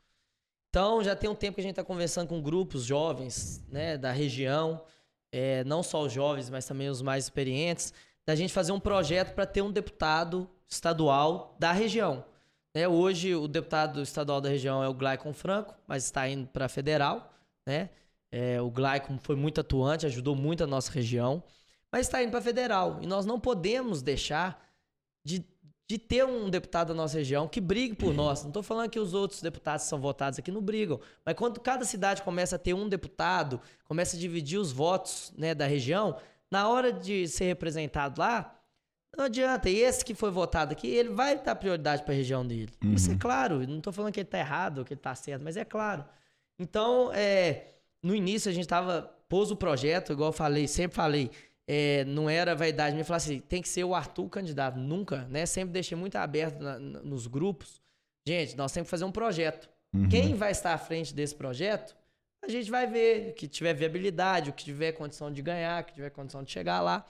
Então, já tem um tempo que a gente está conversando com grupos jovens né, da região, é, não só os jovens, mas também os mais experientes, da gente fazer um projeto para ter um deputado estadual da região. Né, hoje, o deputado estadual da região é o Glaicon Franco, mas está indo para federal. Né? É, o Glaicon foi muito atuante, ajudou muito a nossa região, mas está indo para federal. E nós não podemos deixar de, de ter um deputado da nossa região que brigue por nós. Não estou falando que os outros deputados que são votados aqui não brigam, mas quando cada cidade começa a ter um deputado, começa a dividir os votos né, da região, na hora de ser representado lá, não adianta. E esse que foi votado aqui, ele vai dar prioridade para a região dele. Isso é claro. Não estou falando que ele está errado ou que ele está certo, mas é claro. Então, é, no início a gente tava pôs o projeto, igual eu falei, sempre falei, é, não era vaidade, me falar assim, tem que ser o Arthur candidato, nunca, né? Sempre deixei muito aberto na- nos grupos. Gente, nós temos que fazer um projeto. Uhum. Quem vai estar à frente desse projeto, a gente vai ver, que tiver viabilidade, o que tiver condição de ganhar, que tiver condição de chegar lá.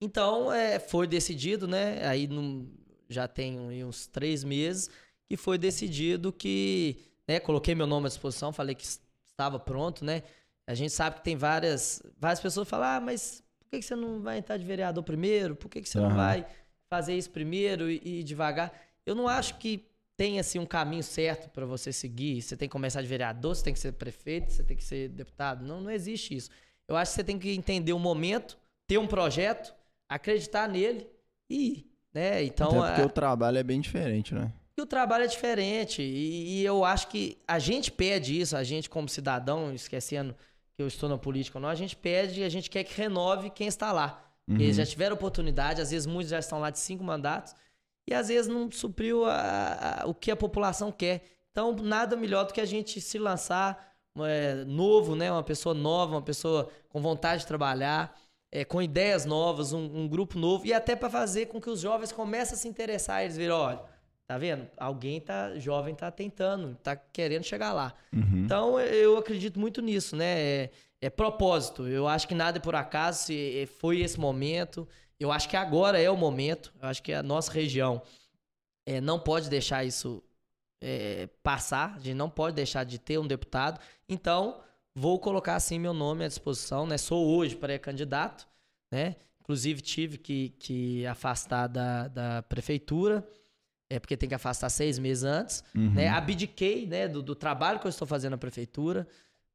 Então, é, foi decidido, né? Aí num- já tem uns três meses que foi decidido que, né? Coloquei meu nome à disposição, falei que es- estava pronto, né? A gente sabe que tem várias, várias pessoas falam, ah, mas por que que você não vai entrar de vereador primeiro? Por que que você não Aham. vai fazer isso primeiro e, e devagar? Eu não acho que tem assim um caminho certo para você seguir. Você tem que começar de vereador, você tem que ser prefeito, você tem que ser deputado. Não, não existe isso. Eu acho que você tem que entender o momento, ter um projeto, acreditar nele e ir, né? Então, Até porque a- o trabalho é bem diferente, né? e o trabalho é diferente. E, e eu acho que a gente pede isso, a gente como cidadão, esquecendo que eu estou na política ou não, a gente pede e a gente quer que renove quem está lá. Uhum. Eles já tiveram oportunidade, às vezes muitos já estão lá de cinco mandatos, e às vezes não supriu a- a- o que a população quer. Então, nada melhor do que a gente se lançar é, novo, né? Uma pessoa nova, uma pessoa com vontade de trabalhar, é, com ideias novas, um, um grupo novo, e até para fazer com que os jovens comecem a se interessar. Eles viram, olha, tá vendo? Alguém tá jovem tá tentando, tá querendo chegar lá. Uhum. Então eu acredito muito nisso, né? É, é propósito. Eu acho que nada é por acaso. Se foi esse momento. Eu acho que agora é o momento. Eu acho que a nossa região é, não pode deixar isso é, passar. A gente não pode deixar de ter um deputado. Então vou colocar assim meu nome à disposição, né? Sou hoje pré-candidato, né? Inclusive tive que, que afastar da, da prefeitura, é porque tem que afastar seis meses antes, Uhum. né? Abdiquei, né, do, do trabalho que eu estou fazendo na prefeitura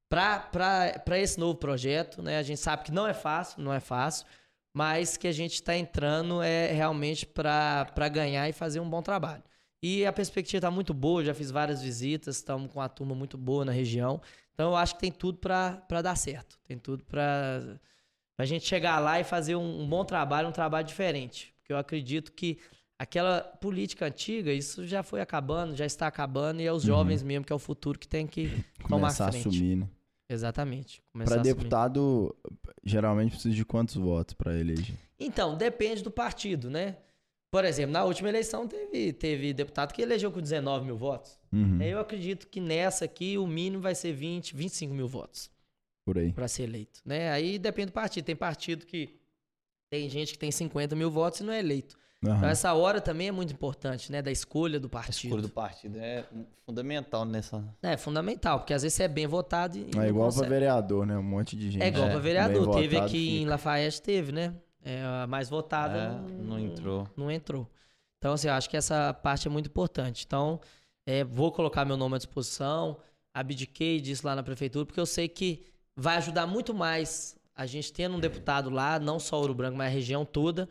para esse novo projeto, né? A gente sabe que não é fácil, não é fácil, mas que a gente está entrando é realmente para ganhar e fazer um bom trabalho. E a perspectiva está muito boa, já fiz várias visitas, estamos com uma turma muito boa na região. Então eu acho que tem tudo para dar certo. Tem tudo para a gente chegar lá e fazer um, um bom trabalho, um trabalho diferente. Porque eu acredito que aquela política antiga, isso já foi acabando, já está acabando, e é os Uhum. jovens mesmo, que é o futuro que tem que (laughs) tomar Começar a frente. assumir, né? Exatamente. Começar Pra a assumir. deputado, geralmente precisa de quantos votos pra eleger? Então, depende do partido, né? Por exemplo, na última eleição teve, teve deputado que elegeu com 19 mil votos. Uhum, Eu acredito que nessa aqui o mínimo vai ser 20, 25 mil votos Por aí. para ser eleito, né? Aí depende do partido. Tem partido que tem gente que tem 50 mil votos e não é eleito. Então Aham. essa hora também é muito importante, né? Da escolha do A partido. escolha do partido é fundamental nessa. É fundamental, porque às vezes você é bem votado e É igual pra consegue. vereador, né? Um monte de gente. É igual É, pra bem vereador. Teve aqui em fica. Lafayette, teve, né? É, a mais votada É, não, não entrou. Não entrou. Então, assim, eu acho que essa parte é muito importante. Então, é, vou colocar meu nome à disposição, abdiquei disso lá na prefeitura, porque eu sei que vai ajudar muito mais a gente tendo um deputado lá, não só Ouro Branco, mas a região toda,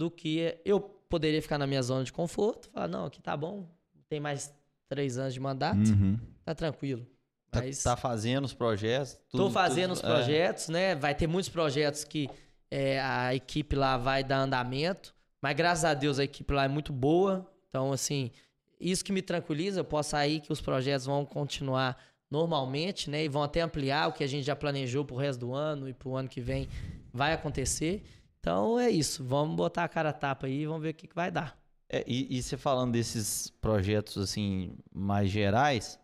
do que eu poderia ficar na minha zona de conforto, falar, não, aqui tá bom, tem mais três anos de mandato, Uhum. tá tranquilo. Tá, Mas... tá fazendo os projetos. Tô tudo- fazendo tudo- os projetos, né? Vai ter muitos projetos que é, a equipe lá vai dar andamento, mas graças a Deus a equipe lá é muito boa. Então, assim, isso que me tranquiliza, eu posso sair que os projetos vão continuar normalmente, né? E vão até ampliar o que a gente já planejou pro resto do ano e pro ano que vem vai acontecer. Então é isso, vamos botar a cara a tapa aí e vamos ver o que, que vai dar. É, e, e você falando desses projetos assim mais gerais,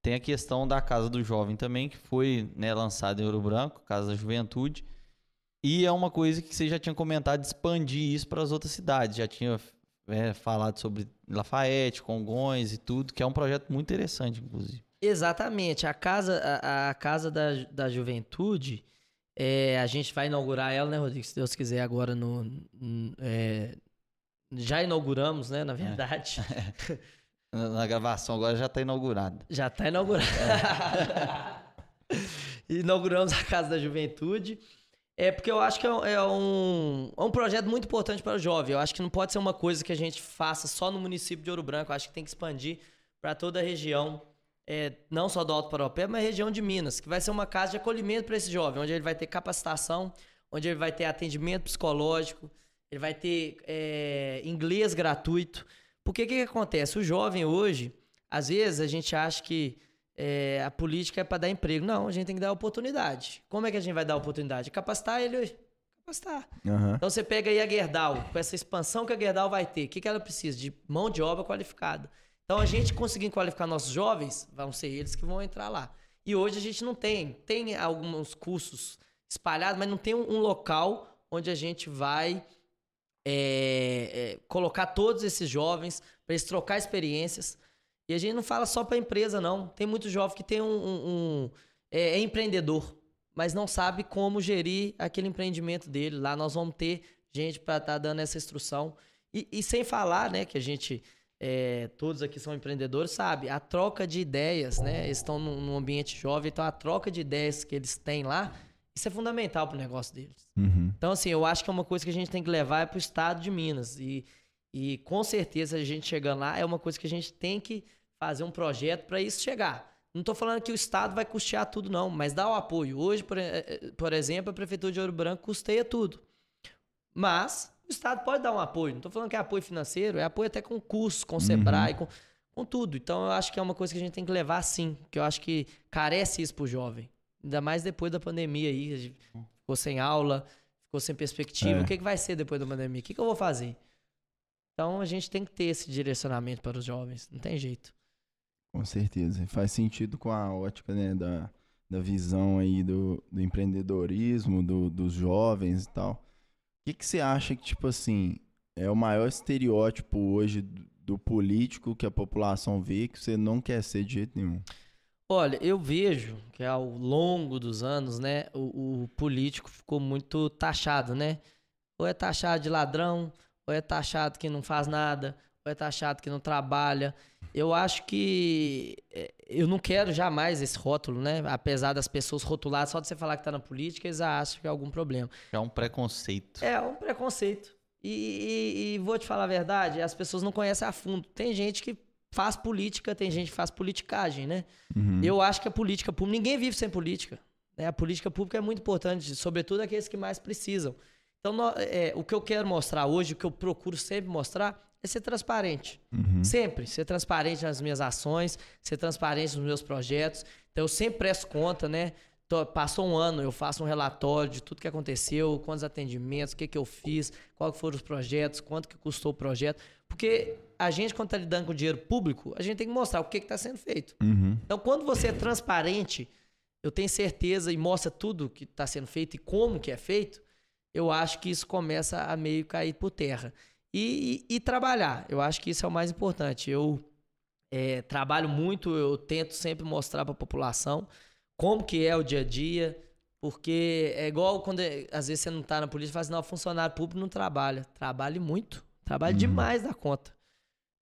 tem a questão da Casa do Jovem também, que foi né, lançada em Ouro Branco, Casa da Juventude. E é uma coisa que você já tinha comentado de expandir isso para as outras cidades. Já tinha é, falado sobre Lafayette, Congonhas e tudo, que é um projeto muito interessante, inclusive. Exatamente. A casa, a, a casa da, da juventude, é, a gente vai inaugurar ela, né, Rodrigo? Se Deus quiser, agora no. é, já inauguramos, né? Na verdade. (laughs) Na, na gravação agora já está inaugurada. Já está inaugurado. (laughs) Inauguramos a Casa da Juventude. É porque eu acho que é um, é um, é um projeto muito importante para o jovem. Eu acho que não pode ser uma coisa que a gente faça só no município de Ouro Branco. Eu acho que tem que expandir para toda a região, é, não só do Alto Paropé, mas região de Minas, que vai ser uma casa de acolhimento para esse jovem, onde ele vai ter capacitação, onde ele vai ter atendimento psicológico, ele vai ter é, inglês gratuito. Porque o que, que acontece? O jovem hoje, às vezes a gente acha que é, a política é para dar emprego. Não, a gente tem que dar oportunidade. Como é que a gente vai dar oportunidade? Capacitar ele. Capacitar. Aham. Então você pega aí a Gerdau, com essa expansão que a Gerdau vai ter, o que, que ela precisa? De mão de obra qualificada. Então a gente conseguindo qualificar nossos jovens, vão ser eles que vão entrar lá. E hoje a gente não tem. Tem alguns cursos espalhados, mas não tem um, local onde a gente vai é, é, colocar todos esses jovens para eles trocar experiências. E a gente não fala só para empresa, não. Tem muito jovem que tem um, um- um- é, é empreendedor, mas não sabe como gerir aquele empreendimento dele. Lá nós vamos ter gente para estar dando essa instrução. E, e sem falar, né, que a gente é, todos aqui são empreendedores, sabe? A troca de ideias, né? Eles estão num, num ambiente jovem, então a troca de ideias que eles têm lá, isso é fundamental para o negócio deles. Uhum. Então, assim, eu acho que é uma coisa que a gente tem que levar para o estado de Minas. E, e com certeza a gente chegando lá é uma coisa que a gente tem que fazer um projeto para isso chegar. Não estou falando que o estado vai custear tudo, não, mas dá o apoio. Hoje, por, eh, eh, por exemplo, a Prefeitura de Ouro Branco custeia tudo. Mas o estado pode dar um apoio. Não estou falando que é apoio financeiro, é apoio até com cursos, com o Sebrae, com, com tudo. Então, eu acho que é uma coisa que a gente tem que levar sim, que eu acho que carece isso pro jovem. Ainda mais depois da pandemia aí, a gente ficou sem aula, ficou sem perspectiva. É. O que, que vai ser depois da pandemia? O que, que eu vou fazer? Então, a gente tem que ter esse direcionamento para os jovens. Não tem jeito. Com certeza. Faz sentido com a ótica né, da, da visão aí do, do empreendedorismo, do- dos jovens e tal. Que, que você acha que, tipo assim, é o maior estereótipo hoje do, do político que a população vê que você não quer ser de jeito nenhum? Olha, eu vejo que ao longo dos anos, né, o, o político ficou muito taxado, né? Ou é taxado de ladrão, ou é taxado que não faz nada, ou é taxado que não trabalha. Eu acho que é, eu não quero jamais esse rótulo, né? Apesar das pessoas rotular só de você falar que tá na política, eles acham que é algum problema. É um preconceito. É um preconceito. E, e- e vou te falar a verdade, as pessoas não conhecem a fundo. Tem gente que faz política, tem gente que faz politicagem, né? Uhum. Eu acho que a política pública, ninguém vive sem política. né? A política pública é muito importante, sobretudo aqueles que mais precisam. Então, é, o que eu quero mostrar hoje, o que eu procuro sempre mostrar, é ser transparente. Uhum. Sempre. Ser transparente nas minhas ações, ser transparente nos meus projetos. Então, eu sempre presto conta, né? Tô- passou um ano, eu faço um relatório de tudo que aconteceu, quantos atendimentos, o que, que eu fiz, qual que foram os projetos, quanto que custou o projeto. Porque a gente, quando está lidando com dinheiro público, a gente tem que mostrar o que está sendo feito. Uhum. Então, quando você é transparente, eu tenho certeza e mostra tudo que está sendo feito e como que é feito, eu acho que isso começa a meio cair por terra. E, e- e trabalhar, eu acho que isso é o mais importante. Eu é, trabalho muito, eu tento sempre mostrar para a população como que é o dia a dia, porque é igual quando é- às vezes você não está na polícia e fala assim, não, funcionário público não trabalha. Trabalhe muito, trabalha Uhum. demais da conta.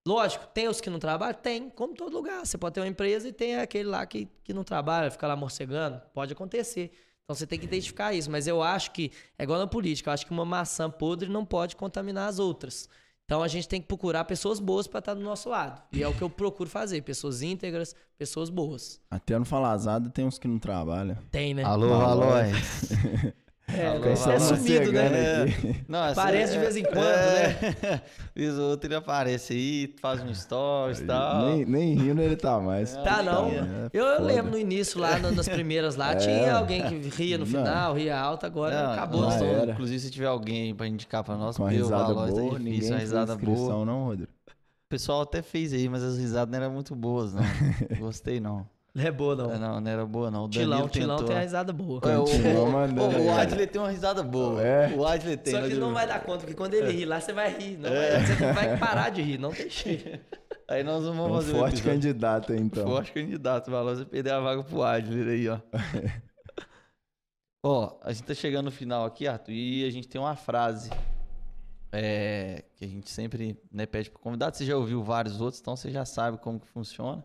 Lógico, tem os que não trabalham? Tem, como todo lugar. Você pode ter uma empresa e tem aquele lá que, que não trabalha, fica lá morcegando. Pode acontecer. Então você tem que identificar isso. Mas eu acho que, é igual na política, eu acho que uma maçã podre não pode contaminar as outras. Então a gente tem que procurar pessoas boas para estar do nosso lado. E é o que eu procuro fazer: pessoas íntegras, pessoas boas. Até no Falazada tem uns que não trabalham. Tem, né? Alô, Não, alô. (laughs) é. É, Alô, alô. é sumido, né? Morcegando aqui. Não, Aparece de vez em quando, né? (laughs) Vez ou outro ele aparece aí, faz um stories e tal. Nem, nem rindo ele tá mais. Tá, não. É Eu, lembro no início, lá nas primeiras lá, (laughs) É. tinha alguém que ria no Não. final, ria alto, agora Não, acabou. nós era. Inclusive, se tiver alguém pra indicar pra nós, o risada Valois é boa, difícil, ninguém uma risada boa. inscrição não, Rodrigo. O pessoal até fez aí, mas as risadas não eram muito boas, não. (laughs) Gostei, não. Não é boa, não. Não, não era boa, não. O Tilão, Tilão tentou. tem a risada boa. É, o, o, o Adley tem uma risada boa. É. O Adley tem. Só que mas não vai dar conta, porque quando ele ri lá, você vai rir. Não É. vai, você vai (laughs) parar de rir, não tem jeito. (laughs) Aí nós É vamos um fazer o forte candidato então. Forte candidato. Valor você perder a vaga pro Adler aí, ó. (laughs) ó, a gente tá chegando no final aqui, Arthur, e a gente tem uma frase é, que a gente sempre né, pede pro convidado. Você já ouviu vários outros, então você já sabe como que funciona.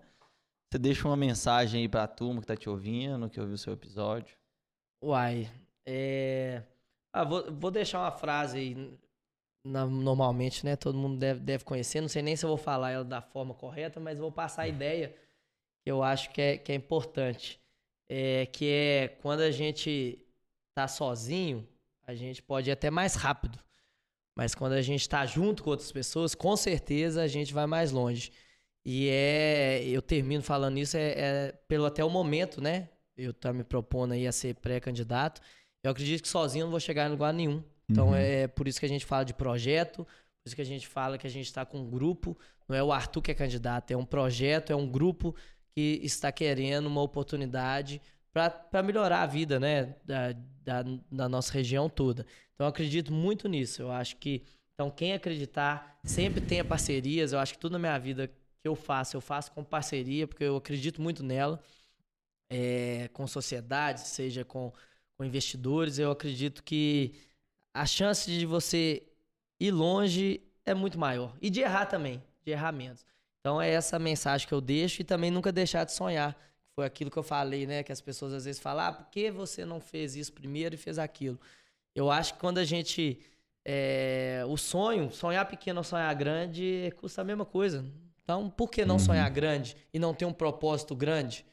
Você deixa uma mensagem aí pra turma que tá te ouvindo, que ouviu o seu episódio. Uai, é... Ah, vou, vou deixar uma frase aí, na- normalmente, né? Todo mundo deve, deve conhecer. Não sei nem se eu vou falar ela da forma correta, mas vou passar a ideia que eu acho que é, que é importante. É, que é quando a gente tá sozinho, a gente pode ir até mais rápido. Mas quando a gente tá junto com outras pessoas, com certeza a gente vai mais longe. E é, eu termino falando isso é, é pelo até o momento, né? Eu tá me propondo aí a ser pré-candidato. Eu acredito que sozinho eu não vou chegar em lugar nenhum. Então Uhum. é por isso que a gente fala de projeto, por isso que a gente fala que a gente está com um grupo. Não é o Arthur que é candidato, é um projeto, é um grupo que está querendo uma oportunidade para melhorar a vida, né, da, da, da nossa região toda. Então eu acredito muito nisso. Eu acho que então quem acreditar sempre tenha parcerias. Eu acho que tudo na minha vida que eu faço, eu faço com parceria, porque eu acredito muito nela, é, com sociedade, seja com, com investidores. Eu acredito que a chance de você ir longe é muito maior. E de errar também, de errar menos. Então é essa mensagem que eu deixo e também nunca deixar de sonhar. Foi aquilo que eu falei, né? Que as pessoas às vezes falam, ah, por que você não fez isso primeiro e fez aquilo? Eu acho que quando a gente. é, o sonho, sonhar pequeno ou sonhar grande, custa a mesma coisa. Então, por que não Uhum. sonhar grande e não ter um propósito grande?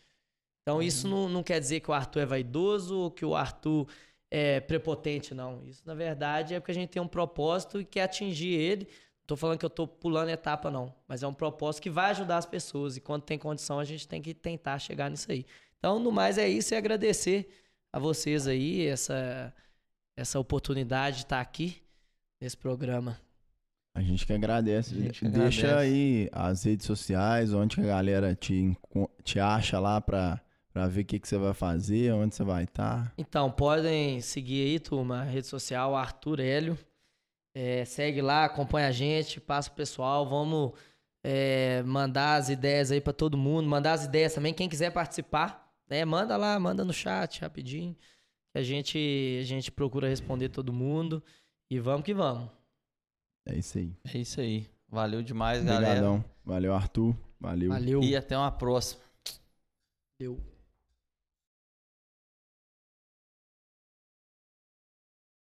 Então, isso Uhum. não, não quer dizer que o Arthur é vaidoso ou que o Arthur é prepotente, não. Isso, na verdade, é porque a gente tem um propósito e quer atingir ele. Não tô falando que eu tô pulando etapa, não. Mas é um propósito que vai ajudar as pessoas. E quando tem condição, a gente tem que tentar chegar nisso aí. Então, no mais, é isso e agradecer a vocês aí essa, essa oportunidade de estar aqui nesse programa. A gente que agradece. A gente que Deixa agradece. aí as redes sociais, onde que a galera te, te acha lá pra, pra ver o que, que você vai fazer, onde você vai estar. Então, podem seguir aí, turma, a rede social Arthur Hélio. É, segue lá, acompanha a gente, passa o pessoal, vamos é, mandar as ideias aí pra todo mundo, mandar as ideias também. Quem quiser participar, né? Manda lá, manda no chat rapidinho. Que a gente, a gente procura responder todo mundo. E vamos que vamos. É isso aí. É isso aí. Valeu demais, galera. Obrigadão. Valeu, Arthur. Valeu. Valeu. E até uma próxima. Valeu.